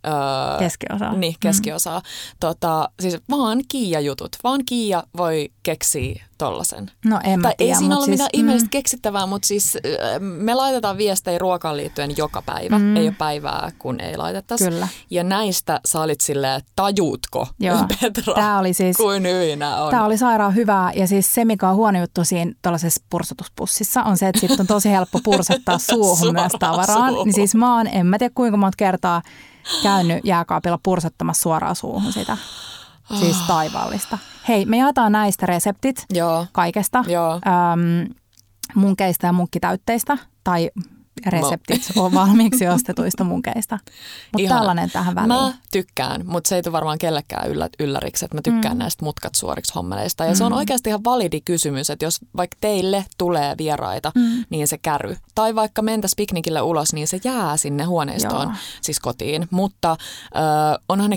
[SPEAKER 2] Öö,
[SPEAKER 1] Keskiosa.
[SPEAKER 2] Niin, keskiosaa. Mm. Tota, siis vaan Kiia-jutut. Vaan Kiia voi keksiä tollasen.
[SPEAKER 1] No en
[SPEAKER 2] Tai
[SPEAKER 1] tiedä,
[SPEAKER 2] ei siinä ole
[SPEAKER 1] siis,
[SPEAKER 2] mitään ihmeellistä keksittävää, mutta siis äh, me laitetaan viestejä ruokaan liittyen joka päivä. Mm. Ei ole päivää, kun ei laitettaisi.
[SPEAKER 1] Kyllä.
[SPEAKER 2] Ja näistä sä olit silleen, tajuutko,
[SPEAKER 1] Joo.
[SPEAKER 2] Petra,
[SPEAKER 1] Tää oli siis-
[SPEAKER 2] kuin hyvinä on.
[SPEAKER 1] Tämä oli sairaan hyvää ja siis se, mikä on huono juttu siinä tuollaisessa pursotuspussissa on se, että sitten on tosi helppo pursottaa suuhun myös tavaraan.
[SPEAKER 2] suuhun.
[SPEAKER 1] Niin siis mä oon, en mä tiedä kuinka monta kertaa käynyt jääkaapilla pursottamassa suoraan suuhun sitä. Siis taivaallista. Hei, me jaetaan näistä reseptit
[SPEAKER 2] Joo,
[SPEAKER 1] kaikesta.
[SPEAKER 2] joo.
[SPEAKER 1] Öm, munkeista ja munkkitäytteistä tai reseptit on valmiiksi ostetuista munkeista. Mutta tällainen tähän väliin.
[SPEAKER 2] Mä tykkään, mutta se ei tule varmaan kellekään yllä, ylläriksi, että mä tykkään mm. näistä mutkat suoriksi hommeleista. Ja mm. se on oikeasti ihan validi kysymys, että jos vaikka teille tulee vieraita, mm. niin se käry. Tai vaikka mentäs piknikille ulos, niin se jää sinne huoneistoon,
[SPEAKER 1] Joo.
[SPEAKER 2] siis kotiin. Mutta äh, onhan ne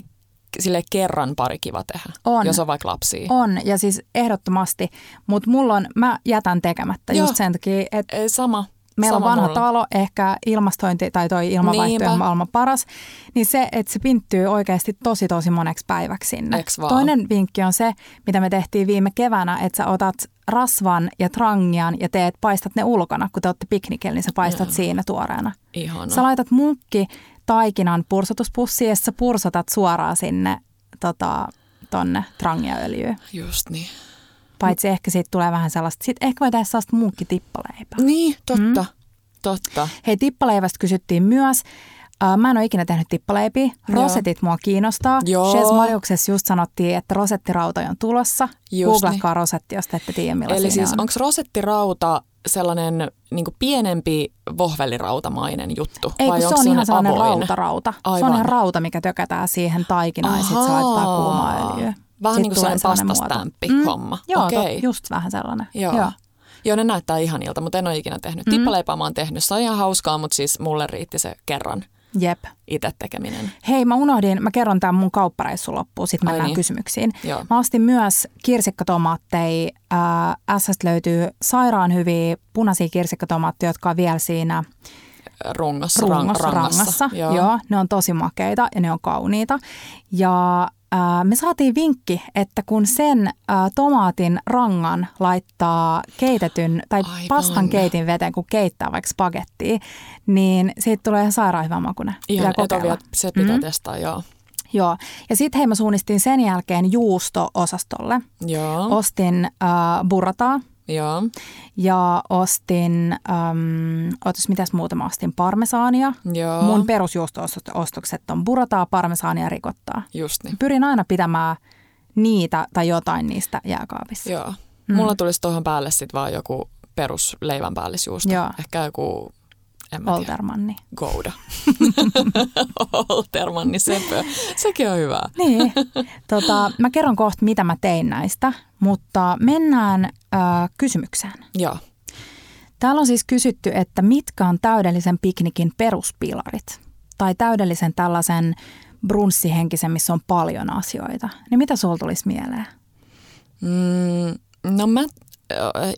[SPEAKER 2] sille kerran pari kiva tehdä,
[SPEAKER 1] On.
[SPEAKER 2] jos on vaikka lapsia.
[SPEAKER 1] On, ja siis ehdottomasti, mutta mulla on, mä jätän tekemättä
[SPEAKER 2] Joo.
[SPEAKER 1] just sen takia, että
[SPEAKER 2] Ei, Sama.
[SPEAKER 1] meillä
[SPEAKER 2] sama
[SPEAKER 1] on vanha
[SPEAKER 2] mulla.
[SPEAKER 1] talo, ehkä ilmastointi tai toi ilmanvaihto
[SPEAKER 2] Niinpä.
[SPEAKER 1] on maailman paras, niin se, että se pinttyy oikeasti tosi tosi moneksi päiväksi sinne. Toinen vinkki on se, mitä me tehtiin viime keväänä, että sä otat rasvan ja trangian ja teet, paistat ne ulkona, kun te olette piknikellä, niin sä paistat siinä tuoreena.
[SPEAKER 2] Ihana.
[SPEAKER 1] Sä laitat munkki taikinan pursotuspussiin ja sä pursotat suoraan sinne tota, tonne trangiaöljyyn.
[SPEAKER 2] Just niin.
[SPEAKER 1] Paitsi ehkä siitä tulee vähän sellaista, sitten ehkä voi tehdä sellaista munkkitippaleipää.
[SPEAKER 2] Niin, totta. Mm. Totta.
[SPEAKER 1] Hei, tippaleivästä kysyttiin myös. Äh, Mä en ole ikinä tehnyt tippaleipiä.
[SPEAKER 2] Joo.
[SPEAKER 1] Rosetit mua kiinnostaa.
[SPEAKER 2] Joo.
[SPEAKER 1] Chez Mariuksessa just sanottiin, että rosettirautoja on tulossa.
[SPEAKER 2] Just
[SPEAKER 1] Googlatkaa rosetti, jos te ette tiedä millaisia
[SPEAKER 2] Eli siis onko rosettirauta sellainen niin pienempi vohvelirautamainen juttu?
[SPEAKER 1] Ei,
[SPEAKER 2] vai
[SPEAKER 1] se on ihan sellainen
[SPEAKER 2] avoin?
[SPEAKER 1] rautarauta. Se on
[SPEAKER 2] Aivan.
[SPEAKER 1] ihan rauta, mikä tökätään siihen taikinaan ja sitten se laittaa
[SPEAKER 2] Ahaa.
[SPEAKER 1] kuumaa öljyä.
[SPEAKER 2] Vähän
[SPEAKER 1] Sit
[SPEAKER 2] niin kuin sellainen pastastämppi
[SPEAKER 1] Mm.
[SPEAKER 2] homma.
[SPEAKER 1] Joo,
[SPEAKER 2] Okei.
[SPEAKER 1] to, just vähän sellainen.
[SPEAKER 2] Joo. Joo. Joo, ne näyttää ihanilta, mutta en ole ikinä tehnyt. Mm. Tippaleipää mä oon tehnyt. Se on ihan hauskaa, mutta siis mulle riitti se kerran
[SPEAKER 1] Jep.
[SPEAKER 2] itse tekeminen.
[SPEAKER 1] Hei, mä unohdin, mä kerron tämän mun kauppareissun loppuun, sitten mennään
[SPEAKER 2] niin.
[SPEAKER 1] kysymyksiin.
[SPEAKER 2] Joo.
[SPEAKER 1] Mä ostin myös kirsikkatomaatteja. Äh, SSstä löytyy sairaan hyviä punaisia kirsikkatomaatteja, jotka on vielä siinä
[SPEAKER 2] Rungossa,
[SPEAKER 1] rungossa,
[SPEAKER 2] rang, rangassa.
[SPEAKER 1] rangassa. Joo. Joo, ne on tosi makeita ja ne on kauniita. Ja me saatiin vinkki, että kun sen tomaatin rangan laittaa keitetyn tai
[SPEAKER 2] Aivan.
[SPEAKER 1] pastan keitin veteen, kun keittää vaikka spagettia, niin siitä tulee ihan sairaan hyvä makune.
[SPEAKER 2] Ihan
[SPEAKER 1] Pitää kokeilla.
[SPEAKER 2] etovia, se pitää
[SPEAKER 1] mm.
[SPEAKER 2] testaa, joo.
[SPEAKER 1] Joo. Ja sitten hei, mä suunnistin sen jälkeen juusto-osastolle.
[SPEAKER 2] Joo,
[SPEAKER 1] Ostin äh, burrataa
[SPEAKER 2] joo,
[SPEAKER 1] ja ostin, ähm, otas mitäs muuta mä ostin, parmesaania.
[SPEAKER 2] joo.
[SPEAKER 1] Mun perusjuusto-ostokset on burrataa, parmesaania ja rikottaa.
[SPEAKER 2] Just niin.
[SPEAKER 1] Pyrin aina pitämään niitä tai jotain niistä jääkaapissa.
[SPEAKER 2] Joo. Mm. Mulla tulisi tuohon päälle sitten vaan joku perus leivän päällisjuusto.
[SPEAKER 1] Joo.
[SPEAKER 2] Ehkä joku
[SPEAKER 1] Oltermanni.
[SPEAKER 2] Gouda. Oltermanni sepö. Sekin on hyvä.
[SPEAKER 1] Niin. Tota, mä kerron kohta, mitä mä tein näistä, mutta mennään äh, kysymykseen.
[SPEAKER 2] Joo.
[SPEAKER 1] Täällä on siis kysytty, että mitkä on täydellisen piknikin peruspilarit? Tai täydellisen tällaisen brunssihenkisen, missä on paljon asioita. Niin mitä sulla tulisi mieleen?
[SPEAKER 2] Mm, no mä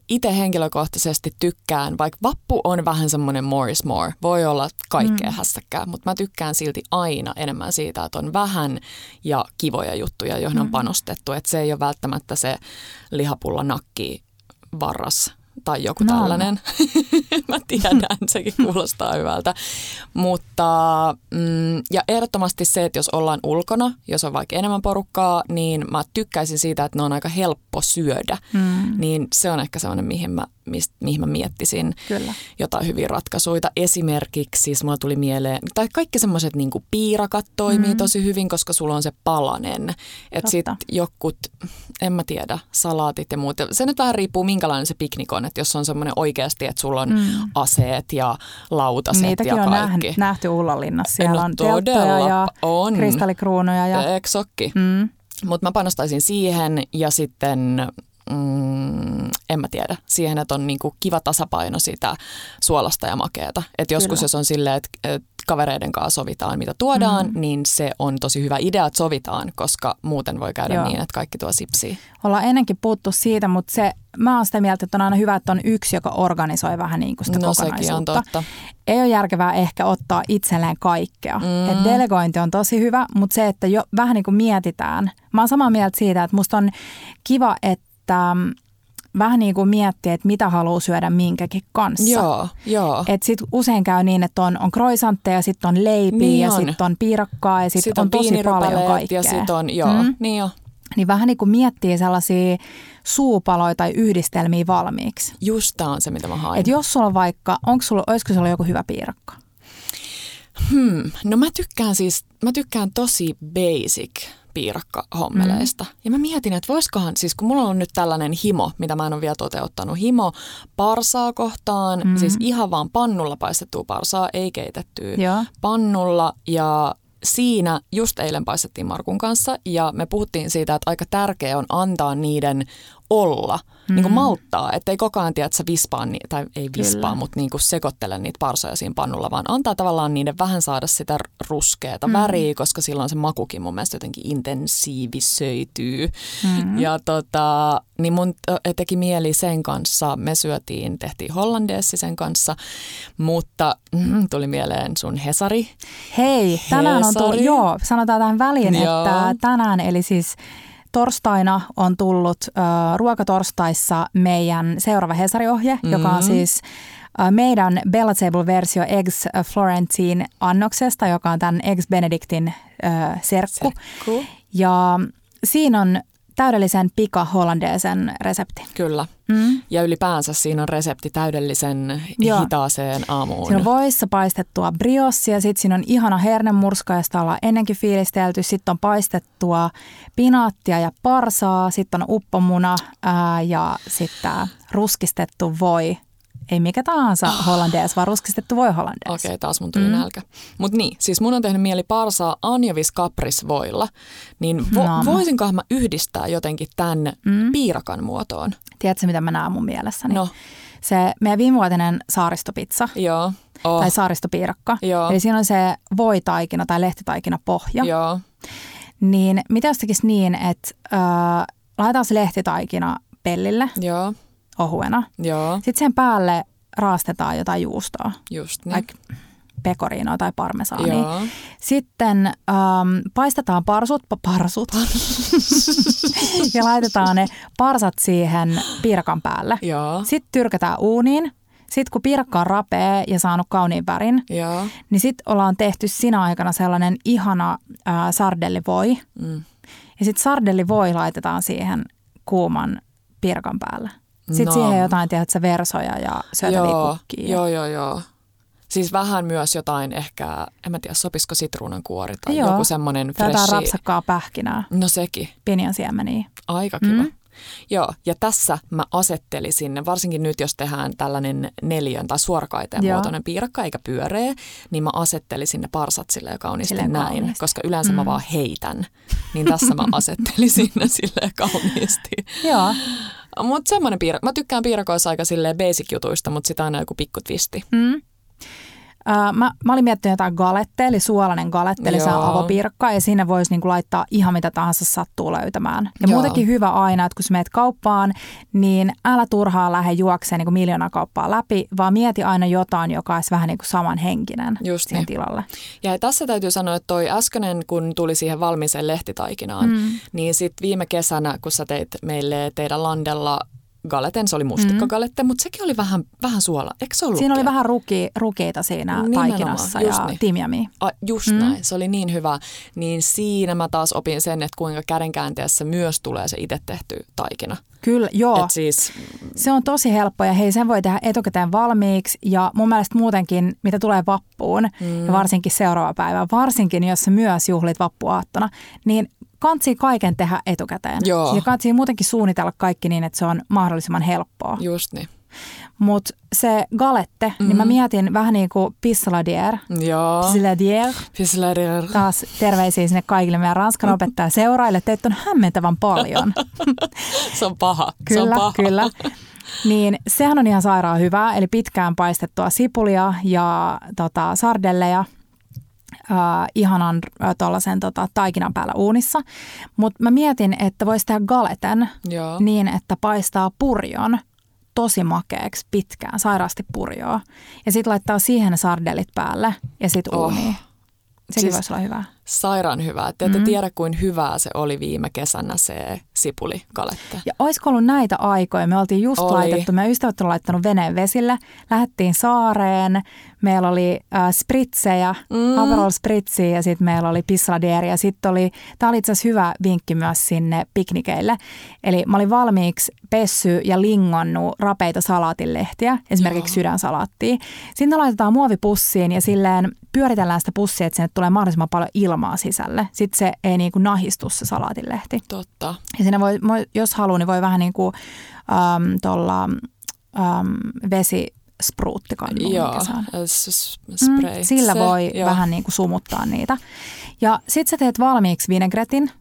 [SPEAKER 2] itse henkilökohtaisesti tykkään, vaikka vappu on vähän semmoinen more is more, voi olla kaikkea mm. hässäkkää, mutta mä tykkään silti aina enemmän siitä, että on vähän ja kivoja juttuja, joihin mm. on panostettu. Että se ei ole välttämättä se lihapulla nakki varras tai joku no. tällainen. Mä tiedän, sekin kuulostaa hyvältä. Mutta mm, ja ehdottomasti se, että jos ollaan ulkona, jos on vaikka enemmän porukkaa, niin mä tykkäisin siitä, että ne on aika helppo syödä. Mm. Niin se on ehkä sellainen, mihin mä mist, mihin mä miettisin
[SPEAKER 1] Kyllä.
[SPEAKER 2] jotain hyviä ratkaisuja. Esimerkiksi siis mulla tuli mieleen, tai kaikki semmoiset niin piirakat toimii mm. tosi hyvin, koska sulla on se palanen. Että sitten jokut, en mä tiedä, salaatit ja muut. Se nyt vähän riippuu minkälainen se piknik on, että jos on semmoinen oikeasti, että sulla on mm. aseet ja lautaset
[SPEAKER 1] Niitäkin
[SPEAKER 2] ja
[SPEAKER 1] kaikki. on nähty Ullalinnassa. Siellä no, on telttoja ja on. kristallikruunuja. Ja...
[SPEAKER 2] Eksokki. Mm. Mutta mä panostaisin siihen ja sitten mm, en mä tiedä, siihen, että on niinku kiva tasapaino sitä suolasta ja makeata. Et joskus Kyllä. jos on silleen, että et kavereiden kanssa sovitaan, mitä tuodaan, mm. niin se on tosi hyvä idea, että sovitaan, koska muuten voi käydä Joo. niin, että kaikki tuo sipsiä.
[SPEAKER 1] Ollaan ennenkin puuttu siitä, mutta se, mä oon sitä mieltä, että on aina hyvä, että on yksi, joka organisoi vähän niin kuin sitä
[SPEAKER 2] no,
[SPEAKER 1] kokonaisuutta.
[SPEAKER 2] on totta.
[SPEAKER 1] Ei ole järkevää ehkä ottaa itselleen kaikkea. Mm. Et delegointi on tosi hyvä, mutta se, että jo vähän niin kuin mietitään. Mä oon samaa mieltä siitä, että musta on kiva, että että mm, vähän niin kuin miettiä, että mitä haluaa syödä minkäkin kanssa.
[SPEAKER 2] Joo, joo.
[SPEAKER 1] Et sit usein käy niin, että on, on croissantteja, sitten on leipiä niin ja sitten on piirakkaa ja sitten sit on, on tosi paljon kaikkea.
[SPEAKER 2] Ja sitten on, joo, mm. niin jo.
[SPEAKER 1] Niin vähän niin kuin miettii sellaisia suupaloja tai yhdistelmiä valmiiksi.
[SPEAKER 2] Just tämä on se, mitä mä haen.
[SPEAKER 1] Et jos sulla on vaikka, onko sulla, olisiko sulla joku hyvä piirakka?
[SPEAKER 2] Hmm, no mä tykkään siis, mä tykkään tosi basic piirakkahommeleista. Mm. Ja mä mietin, että voisikohan, siis kun mulla on nyt tällainen himo, mitä mä en ole vielä toteuttanut, himo parsaa kohtaan, mm. siis ihan vaan pannulla paistettua parsaa, ei keitettyä,
[SPEAKER 1] ja.
[SPEAKER 2] pannulla ja siinä just eilen paistettiin Markun kanssa ja me puhuttiin siitä, että aika tärkeää on antaa niiden olla, mm. niin kuin malttaa, ettei koko ajan tiedä, että sä vispaa, ni- tai ei vispaa, Kyllä. mutta niin kuin sekoittele niitä parsoja siinä pannulla, vaan antaa tavallaan niiden vähän saada sitä ruskeata mm. väriä, koska silloin se makukin mun mielestä jotenkin intensiivisöityy. Mm. Ja tota, niin mun teki mieli sen kanssa, me syötiin, tehtiin hollandeessi sen kanssa, mutta mm, tuli mieleen sun Hesari.
[SPEAKER 1] Hei, tänään Hesari. on tullut, joo, sanotaan tämän väliin, joo. että tänään, eli siis Torstaina on tullut äh, ruokatorstaissa meidän seuraava Hesari-ohje, mm-hmm. joka on mm-hmm. siis äh, meidän Bella Table-versio Eggs Florentine annoksesta, joka on tämän Eggs Benedictin äh, serkku. serkku. Ja siinä on täydellisen pika hollandeesen resepti.
[SPEAKER 2] Kyllä. Mm. Ja ylipäänsä siinä on resepti täydellisen Joo. hitaaseen aamuun.
[SPEAKER 1] Siinä on voissa paistettua briossia, sitten siinä on ihana hernemurska, josta ollaan ennenkin fiilistelty. Sitten on paistettua pinaattia ja parsaa, sitten on uppomuna ää, ja sitten ruskistettu voi ei mikä tahansa oh. hollandees, vaan ruskistettu voi hollandees.
[SPEAKER 2] Okei, okay, taas mun tuli mm. nälkä. Mutta niin, siis mun on tehnyt mieli parsaa anjovis voilla, niin vo, no. voisinkohan mä yhdistää jotenkin tämän mm. piirakan muotoon?
[SPEAKER 1] Tiedätkö, mitä mä näen mun mielessäni? No. Se meidän viimevuotinen saaristopizza.
[SPEAKER 2] Joo. Oh.
[SPEAKER 1] Tai saaristopiirakka.
[SPEAKER 2] Joo.
[SPEAKER 1] Eli siinä on se voitaikina tai lehtitaikina pohja.
[SPEAKER 2] Joo.
[SPEAKER 1] Niin mitä jos tekisi niin, että äh, laitetaan se lehtitaikina pellille.
[SPEAKER 2] Joo
[SPEAKER 1] ohuena.
[SPEAKER 2] Joo.
[SPEAKER 1] Sitten sen päälle raastetaan jotain juustoa.
[SPEAKER 2] Just niin.
[SPEAKER 1] pekoriinoa tai parmesaania. Joo. Sitten ähm, paistetaan parsut, parsut ja laitetaan ne parsat siihen piirakan päälle.
[SPEAKER 2] Joo.
[SPEAKER 1] Sitten tyrkätään uuniin. Sitten kun piirakka on rapea ja saanut kauniin värin,
[SPEAKER 2] Joo.
[SPEAKER 1] niin sitten ollaan tehty sinä aikana sellainen ihana äh, sardellivoi.
[SPEAKER 2] Mm.
[SPEAKER 1] Ja sitten sardellivoi laitetaan siihen kuuman piirakan päälle. Sitten no. siihen jotain, tiedätkö, versoja ja söötäviä
[SPEAKER 2] Joo, joo, joo. Siis vähän myös jotain ehkä, en mä tiedä, sopisiko sitruunan kuori tai Joo. joku semmoinen freshi.
[SPEAKER 1] Jotain rapsakkaa pähkinää.
[SPEAKER 2] No sekin.
[SPEAKER 1] Pinjan siemeniä.
[SPEAKER 2] Aika kiva. Mm. Joo, ja tässä mä asettelisin, varsinkin nyt jos tehdään tällainen neljön tai suorakaiteen
[SPEAKER 1] Joo.
[SPEAKER 2] muotoinen piirakka eikä pyöreä, niin mä asettelisin ne parsat silleen kauniisti
[SPEAKER 1] Silleen
[SPEAKER 2] näin,
[SPEAKER 1] kauniisti.
[SPEAKER 2] koska yleensä
[SPEAKER 1] Mm.
[SPEAKER 2] mä vaan heitän. Niin tässä mä asettelisin ne silleen kauniisti.
[SPEAKER 1] Joo.
[SPEAKER 2] Mutta semmoinen piirakka, mä tykkään piirakoissa aika silleen basic jutuista, mutta sitä aina joku pikku twisti.
[SPEAKER 1] Mm. Ö, mä, mä olin miettinyt jotain galette, eli suolainen galette, eli se on avopiirakka, ja sinne voisi niinku laittaa ihan mitä tahansa sattuu löytämään. Ja
[SPEAKER 2] Joo.
[SPEAKER 1] muutenkin hyvä aina, että kun sä meet kauppaan, niin älä turhaan lähde juokseen niinku miljoona kauppaa läpi, vaan mieti aina jotain, joka olisi vähän niinku samanhenkinen
[SPEAKER 2] Just
[SPEAKER 1] siihen
[SPEAKER 2] niin.
[SPEAKER 1] tilalle.
[SPEAKER 2] Ja tässä täytyy sanoa, että toi äskeinen, kun tuli siihen valmiiseen lehtitaikinaan, mm. niin sitten viime kesänä, kun sä teit meille teidän landella galeten, se oli mustikkagalette, mm. mutta sekin oli vähän, vähän suola. Eikö se ollut?
[SPEAKER 1] Siinä oli vähän ruki, rukeita siinä
[SPEAKER 2] Nimenomaan,
[SPEAKER 1] taikinassa ja
[SPEAKER 2] niin.
[SPEAKER 1] timjamia.
[SPEAKER 2] A, just mm. näin, se oli niin hyvä. Niin siinä mä taas opin sen, että kuinka kädenkäänteessä myös tulee se itse tehty taikina.
[SPEAKER 1] Kyllä, joo.
[SPEAKER 2] Et siis,
[SPEAKER 1] Se on tosi helppo ja hei, sen voi tehdä etukäteen valmiiksi ja mun mielestä muutenkin, mitä tulee vappuun mm. ja varsinkin seuraava päivä, varsinkin jos sä myös juhlit vappuaattona, niin kantsii kaiken tehdä etukäteen.
[SPEAKER 2] Joo.
[SPEAKER 1] Ja kantsii muutenkin suunnitella kaikki niin, että se on mahdollisimman helppoa.
[SPEAKER 2] just niin.
[SPEAKER 1] Mutta se galette, mm-hmm. niin mä mietin vähän niin kuin pissaladier.
[SPEAKER 2] Joo.
[SPEAKER 1] Pissaladier.
[SPEAKER 2] Pissaladier.
[SPEAKER 1] Taas terveisiä sinne kaikille meidän ranskan opettaja seuraille. Teitä on hämmentävän paljon.
[SPEAKER 2] Se on paha. se on
[SPEAKER 1] Kyllä,
[SPEAKER 2] paha.
[SPEAKER 1] kyllä. Niin sehän on ihan sairaan hyvää, eli pitkään paistettua sipulia ja tota, sardelleja äh, ihanan äh, tuollaisen tota, taikinan päällä uunissa. Mutta mä mietin, että voisi tehdä galeten
[SPEAKER 2] Joo.
[SPEAKER 1] niin, että paistaa purjon tosi makeaksi pitkään, sairaasti purjoa. Ja sitten laittaa siihen sardellit päälle ja sitten
[SPEAKER 2] Oh.
[SPEAKER 1] uuniin. Sekin
[SPEAKER 2] Siis-
[SPEAKER 1] voisi olla hyvää.
[SPEAKER 2] Sairaan hyvää. Te ette mm. tiedä, kuin hyvää se oli viime kesänä se sipulikalette.
[SPEAKER 1] Ja olisiko ollut näitä aikoja? Me oltiin just
[SPEAKER 2] Oli.
[SPEAKER 1] laitettu, meidän ystävät on laittanut veneen vesille, lähdettiin saareen, meillä oli äh, spritsejä, mm. Aperol spritsiä ja sitten meillä oli pissadieria. Sitten oli, tämä oli itse asiassa hyvä vinkki myös sinne piknikeille. Eli mä olin valmiiksi pessy ja lingonnut rapeita salaatinlehtiä, esimerkiksi sydänsalaattia. Sitten ne laitetaan muovipussiin ja silleen pyöritellään sitä pussia, että sinne tulee mahdollisimman paljon ilmaa sisälle. Sitten se ei niin kuin nahistu se salaatinlehti.
[SPEAKER 2] Totta.
[SPEAKER 1] Ja siinä voi, jos haluaa, niin voi vähän niin kuin äm, tuolla äm, vesispruuttikannu,
[SPEAKER 2] Joo.
[SPEAKER 1] mikä se on.
[SPEAKER 2] äh, Spray.
[SPEAKER 1] Mm, sillä
[SPEAKER 2] se,
[SPEAKER 1] voi
[SPEAKER 2] joo.
[SPEAKER 1] vähän niin kuin sumuttaa niitä. Ja sitten sä teet valmiiksi vinegretin,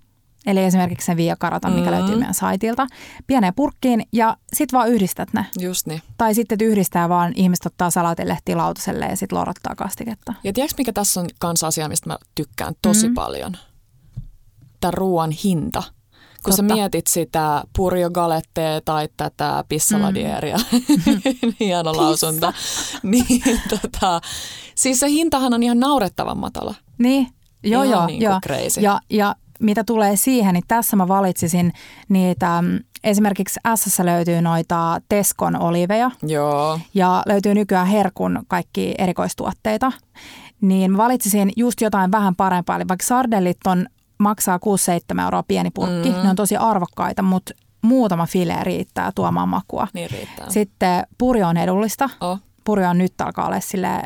[SPEAKER 1] eli esimerkiksi sen viiakaratan, mikä
[SPEAKER 2] Mm.
[SPEAKER 1] löytyy meidän saitilta, pieneen purkkiin ja sitten vaan yhdistät ne.
[SPEAKER 2] Just niin.
[SPEAKER 1] Tai sitten yhdistää vaan, ihmiset ottaa salaatilehtiä lautaselle ja sitten lorottaa kastiketta.
[SPEAKER 2] Ja tiedätkö, mikä tässä on kans asia, mistä mä tykkään tosi mm. paljon? Tämä ruoan hinta. Kun sä
[SPEAKER 1] Totta.
[SPEAKER 2] mietit sitä purjogalettea tai tätä pissaladieria, mm. hieno lausunto, niin tota, siis se hintahan on ihan naurettavan matala.
[SPEAKER 1] Niin, joo
[SPEAKER 2] Ihan
[SPEAKER 1] joo.
[SPEAKER 2] niin
[SPEAKER 1] joo.
[SPEAKER 2] crazy.
[SPEAKER 1] Ja, ja mitä tulee siihen, niin tässä mä valitsisin niitä, mm, esimerkiksi S löytyy noita Teskon oliveja
[SPEAKER 2] Joo,
[SPEAKER 1] ja löytyy nykyään Herkun kaikki erikoistuotteita, niin valitsisin just jotain vähän parempaa. Eli vaikka sardellit on, maksaa 6-7 euroa pieni purkki, mm. ne on tosi arvokkaita, mutta muutama file riittää tuomaan makua.
[SPEAKER 2] niin riittää.
[SPEAKER 1] Sitten purjo on edullista.
[SPEAKER 2] Oh,
[SPEAKER 1] Purjo on nyt alkaa olla sille,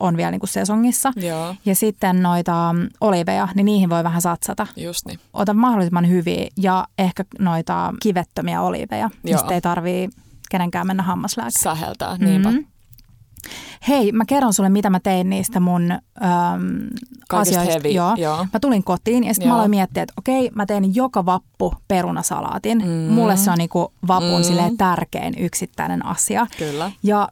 [SPEAKER 1] on vielä niin kuin sesongissa.
[SPEAKER 2] joo,
[SPEAKER 1] Ja sitten noita mm, oliveja, niin niihin voi vähän satsata.
[SPEAKER 2] just niin.
[SPEAKER 1] Ota mahdollisimman hyviä ja ehkä noita kivettömiä oliveja, mistä ei tarvii kenenkään mennä hammaslääkäriin.
[SPEAKER 2] Säheltää, niinpä.
[SPEAKER 1] Mhm. Hei, mä kerron sulle, mitä mä tein niistä mun äm,
[SPEAKER 2] Kaikista
[SPEAKER 1] asioista.
[SPEAKER 2] heavy,
[SPEAKER 1] Joo.
[SPEAKER 2] joo.
[SPEAKER 1] Mä tulin kotiin ja sitten mä aloin miettiä, että okei, mä teen joka vappu perunasalaatin.
[SPEAKER 2] Mm.
[SPEAKER 1] Mulle se on niinku vapun
[SPEAKER 2] Mm.
[SPEAKER 1] silleen tärkein yksittäinen asia.
[SPEAKER 2] Kyllä.
[SPEAKER 1] Ja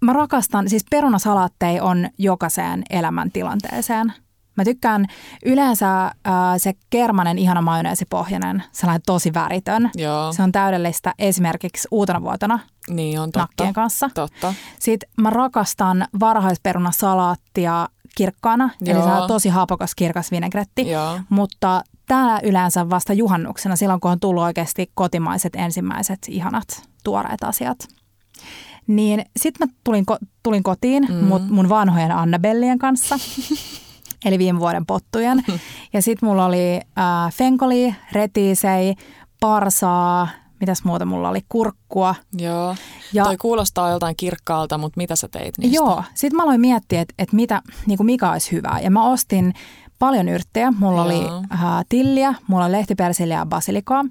[SPEAKER 1] mä rakastan, siis perunasalaatteja on jokaiseen elämäntilanteeseen. Mä tykkään yleensä äh, se kermanen ihana majoneesipohjainen, sellainen tosi väritön.
[SPEAKER 2] Joo,
[SPEAKER 1] Se on täydellistä esimerkiksi uutena vuotena
[SPEAKER 2] niin on totta.
[SPEAKER 1] nakkien kanssa.
[SPEAKER 2] Totta.
[SPEAKER 1] Sitten mä rakastan varhaisperunasalaattia kirkkaana, eli
[SPEAKER 2] Joo.
[SPEAKER 1] se on tosi hapokas kirkas vinegretti.
[SPEAKER 2] Joo.
[SPEAKER 1] Mutta tämä yleensä vasta juhannuksena, silloin kun on tullut oikeasti kotimaiset ensimmäiset ihanat tuoreet asiat. Niin sitten mä tulin, ko- tulin kotiin mm. mut, mun vanhojen Annabellien kanssa, eli viime vuoden pottujen. Ja sitten mulla oli äh, fenkoli, retiisei, parsaa, mitäs muuta mulla oli, kurkkua.
[SPEAKER 2] Joo.
[SPEAKER 1] Ja-
[SPEAKER 2] Toi kuulostaa joltain kirkkaalta, mutta mitä sä teit niistä?
[SPEAKER 1] Joo, sitten mä aloin miettiä, että, että mitä, niin kuin mikä olisi hyvää. Ja mä ostin paljon yrttejä. Mulla
[SPEAKER 2] Joo.
[SPEAKER 1] oli äh, tilliä, mulla oli lehtipersiliä ja basilikaa.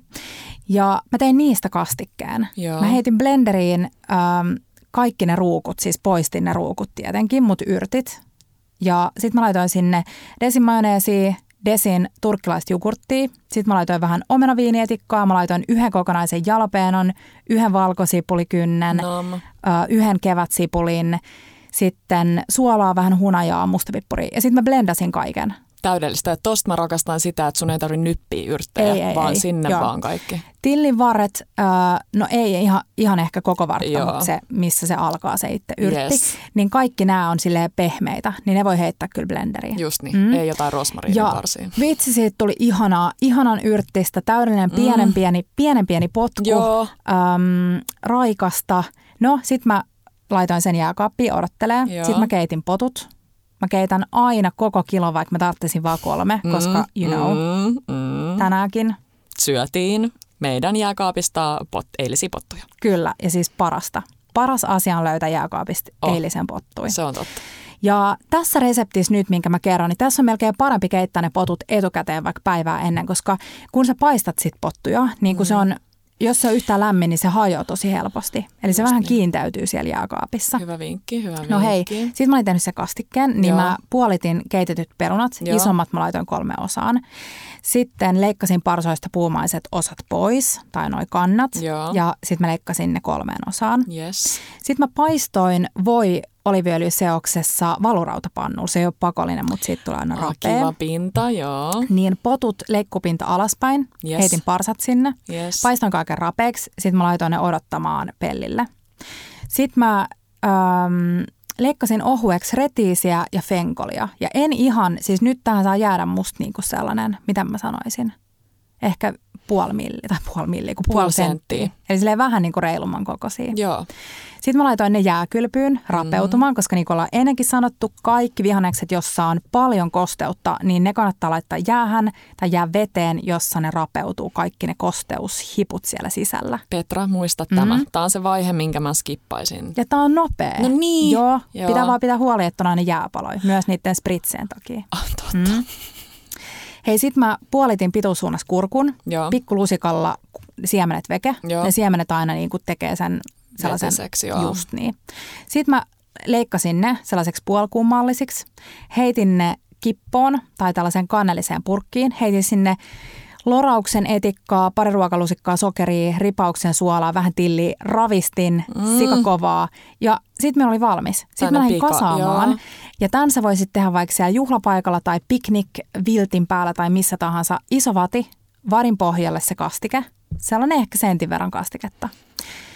[SPEAKER 1] Ja mä tein niistä kastikkeen.
[SPEAKER 2] Joo.
[SPEAKER 1] Mä heitin blenderiin ähm, kaikki ne ruukut, siis poistin ne ruukut tietenkin, mut yrtit. Ja sitten mä laitoin sinne desin majoneesia, desin turkkilaista jogurttia. Sitten mä laitoin vähän omenaviinietikkaa, mä laitoin yhden kokonaisen jalapeenon, yhden valkosipulikynnen,
[SPEAKER 2] Nam.
[SPEAKER 1] ö, yhden kevätsipulin, sitten suolaa, vähän hunajaa, mustapippuria. Ja sitten mä blendasin kaiken.
[SPEAKER 2] Täydellistä. Ja tosta mä rakastan sitä, että sun ei tarvitse nyppiä yrttejä,
[SPEAKER 1] Ei, ei,
[SPEAKER 2] vaan
[SPEAKER 1] ei.
[SPEAKER 2] sinne
[SPEAKER 1] Joo.
[SPEAKER 2] vaan kaikki.
[SPEAKER 1] Tillin varret, ö, no ei ihan, ihan ehkä koko vartta,
[SPEAKER 2] Joo.
[SPEAKER 1] mutta se, missä se alkaa se itse yrtti.
[SPEAKER 2] Yes.
[SPEAKER 1] Niin kaikki nämä on silleen pehmeitä, niin ne voi heittää kyllä blenderiin.
[SPEAKER 2] Just niin. Mm. Ei jotain rosmariinin
[SPEAKER 1] Ja
[SPEAKER 2] varsia.
[SPEAKER 1] vitsi, siitä tuli ihanaa, ihanan yrttistä, täydellinen pienen
[SPEAKER 2] Mm.
[SPEAKER 1] pieni, pienen pieni potku,
[SPEAKER 2] Joo.
[SPEAKER 1] äm, raikasta. No, sit mä laitoin sen jääkaappiin odottelee.
[SPEAKER 2] Joo.
[SPEAKER 1] Sitten mä keitin potut. Mä keitän aina koko kilon, vaikka mä tarvitsin vaan kolme, koska you know,
[SPEAKER 2] mm, mm.
[SPEAKER 1] tänäänkin.
[SPEAKER 2] Syötiin meidän jääkaapista pot, eilisiä pottuja.
[SPEAKER 1] Kyllä, ja siis parasta. Paras asia on löytää jääkaapista
[SPEAKER 2] Oh.
[SPEAKER 1] eilisen pottui.
[SPEAKER 2] Se on totta.
[SPEAKER 1] Ja tässä reseptissä nyt, minkä mä kerron, niin tässä on melkein parempi keittää ne potut etukäteen vaikka päivää ennen, koska kun sä paistat sit pottuja, niin kun se on, jos se on yhtään lämmin, niin se hajoaa tosi helposti. Eli se
[SPEAKER 2] Just
[SPEAKER 1] vähän
[SPEAKER 2] niin.
[SPEAKER 1] kiintäytyy siellä jääkaapissa.
[SPEAKER 2] Hyvä vinkki, hyvä
[SPEAKER 1] No hei,
[SPEAKER 2] vinkki.
[SPEAKER 1] sitten mä olin tehnyt se kastikkeen, niin
[SPEAKER 2] Joo.
[SPEAKER 1] mä puolitin keitetyt perunat,
[SPEAKER 2] Joo.
[SPEAKER 1] isommat mä laitoin kolme osaan. Sitten leikkasin parsoista puumaiset osat pois, tai noi kannat,
[SPEAKER 2] Joo.
[SPEAKER 1] ja sitten mä leikkasin ne kolmeen osaan.
[SPEAKER 2] Yes.
[SPEAKER 1] Sitten mä paistoin voi oliviöljyseoksessa valurautapannulla. Se ei ole pakollinen, mutta siitä tulee aina
[SPEAKER 2] Ah,
[SPEAKER 1] rapea.
[SPEAKER 2] kiva pinta, joo.
[SPEAKER 1] Niin potut leikkupinta alaspäin,
[SPEAKER 2] Yes.
[SPEAKER 1] heitin parsat sinne,
[SPEAKER 2] Yes.
[SPEAKER 1] paistoin kaiken rapeeksi, sitten mä laitoin ne odottamaan pellille. Sitten mä äm, leikkasin ohueksi retiisiä ja fenkolia. Ja en ihan, siis nyt tähän saa jäädä musta niinku sellainen, mitä mä sanoisin, ehkä puoli milli, tai puoli milli, kun puoli,
[SPEAKER 2] Puoli
[SPEAKER 1] senttiä.
[SPEAKER 2] senttiä.
[SPEAKER 1] Eli silleen vähän niin kuin reilumman kokoisia.
[SPEAKER 2] Joo.
[SPEAKER 1] Sitten mä laitoin ne jääkylpyyn rapeutumaan, mm. koska niin kuin ollaan ennenkin sanottu, kaikki vihannekset, jossa on paljon kosteutta, niin ne kannattaa laittaa jäähän tai jää veteen, jossa ne rapeutuu, kaikki ne kosteushiput siellä sisällä.
[SPEAKER 2] Petra, muista
[SPEAKER 1] Mhm.
[SPEAKER 2] tämä. Tämä on se vaihe, minkä mä skippaisin.
[SPEAKER 1] Ja tää on nopea.
[SPEAKER 2] No niin.
[SPEAKER 1] Joo,
[SPEAKER 2] Joo.
[SPEAKER 1] pitää vaan pitää huoli, että on aina jääpaloja, myös niiden spritsien takia.
[SPEAKER 2] Ah, totta.
[SPEAKER 1] Mm. Hei, sit mä puolitin pituussuunnassa kurkun,
[SPEAKER 2] Joo.
[SPEAKER 1] pikkulusikalla siemenet veke.
[SPEAKER 2] Joo.
[SPEAKER 1] Ne siemenet aina niin kuin tekee sen sellaisen,
[SPEAKER 2] Vetiseksi, joo.
[SPEAKER 1] just niin. Sitten mä leikkasin ne sellaiseksi puolikuumallisiksi, heitin ne kippoon tai tällaiseen kannelliseen purkkiin, heitin sinne lorauksen etikkaa, pari ruokalusikkaa sokeria, ripauksen suolaa, vähän tilliä, ravistin, mm. sikakovaa ja sitten meillä oli valmis. Sitten
[SPEAKER 2] Tänne
[SPEAKER 1] mä lähdin
[SPEAKER 2] pika-
[SPEAKER 1] kasaamaan
[SPEAKER 2] joo.
[SPEAKER 1] ja tämän sä voisit tehdä vaikka siellä juhlapaikalla tai piknik-viltin päällä tai missä tahansa. Iso vati, varin pohjalle se kastike. Sellainen ehkä sentin verran kastiketta.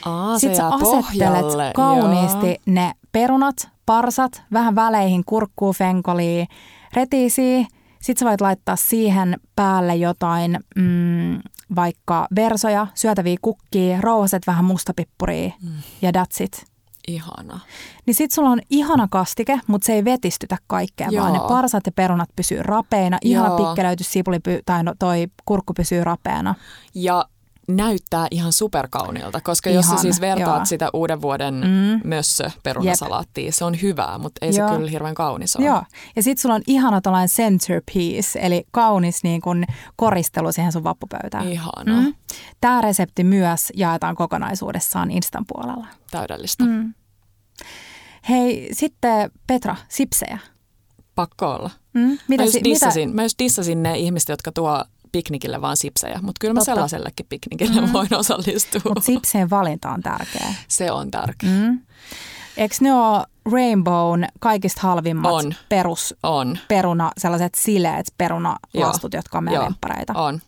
[SPEAKER 2] Aa, se
[SPEAKER 1] Sitten sä asettelet
[SPEAKER 2] pohjalle.
[SPEAKER 1] kauniisti
[SPEAKER 2] Joo.
[SPEAKER 1] ne perunat, parsat, vähän väleihin kurkkuu, fenkolia, retiisiä. Sitten sä voit laittaa siihen päälle jotain mm, vaikka versoja, syötäviä kukkia, rouhaset vähän mustapippuria mm. ja that's it.
[SPEAKER 2] Ihana.
[SPEAKER 1] Niin sit sulla on ihana kastike, mutta se ei vetistytä kaikkea,
[SPEAKER 2] Joo.
[SPEAKER 1] vaan ne parsat ja perunat pysyy rapeina. Ihana
[SPEAKER 2] Joo.
[SPEAKER 1] pikkelöity sipuli py- tai no, toi kurkku pysyy rapeana.
[SPEAKER 2] Ja näyttää ihan superkauniilta, koska jos sä
[SPEAKER 1] Ihan,
[SPEAKER 2] siis vertaat
[SPEAKER 1] joo.
[SPEAKER 2] sitä uuden vuoden
[SPEAKER 1] Mm.
[SPEAKER 2] mössö perunasalaattia, se on hyvää, mutta ei
[SPEAKER 1] Joo.
[SPEAKER 2] se kyllä hirveän kaunis ole.
[SPEAKER 1] Joo. Ja sit sulla on ihana tällainen centerpiece, eli kaunis niin kun koristelu siihen sun vappupöytään.
[SPEAKER 2] Ihana,
[SPEAKER 1] Mm. Tämä resepti myös jaetaan kokonaisuudessaan Instan puolella.
[SPEAKER 2] täydellistä.
[SPEAKER 1] Mm. Hei, sitten Petra, sipsejä.
[SPEAKER 2] Pakko olla.
[SPEAKER 1] Mm? Mitä,
[SPEAKER 2] mä, just
[SPEAKER 1] si-
[SPEAKER 2] dissasin, mä just dissasin ne ihmiset, jotka tuo piknikille vaan sipsejä, mutta kyllä mä
[SPEAKER 1] Totta.
[SPEAKER 2] sellaisellekin piknikille mm. voin osallistua.
[SPEAKER 1] Mutta sipsien valinta on tärkeä.
[SPEAKER 2] Se on tärkeä.
[SPEAKER 1] Mm. Eikö ne ole Rainbown kaikista halvimmat
[SPEAKER 2] On.
[SPEAKER 1] perus
[SPEAKER 2] On,
[SPEAKER 1] peruna, sellaiset sileet perunalastut,
[SPEAKER 2] Joo.
[SPEAKER 1] jotka on meidän lemppareita.
[SPEAKER 2] on.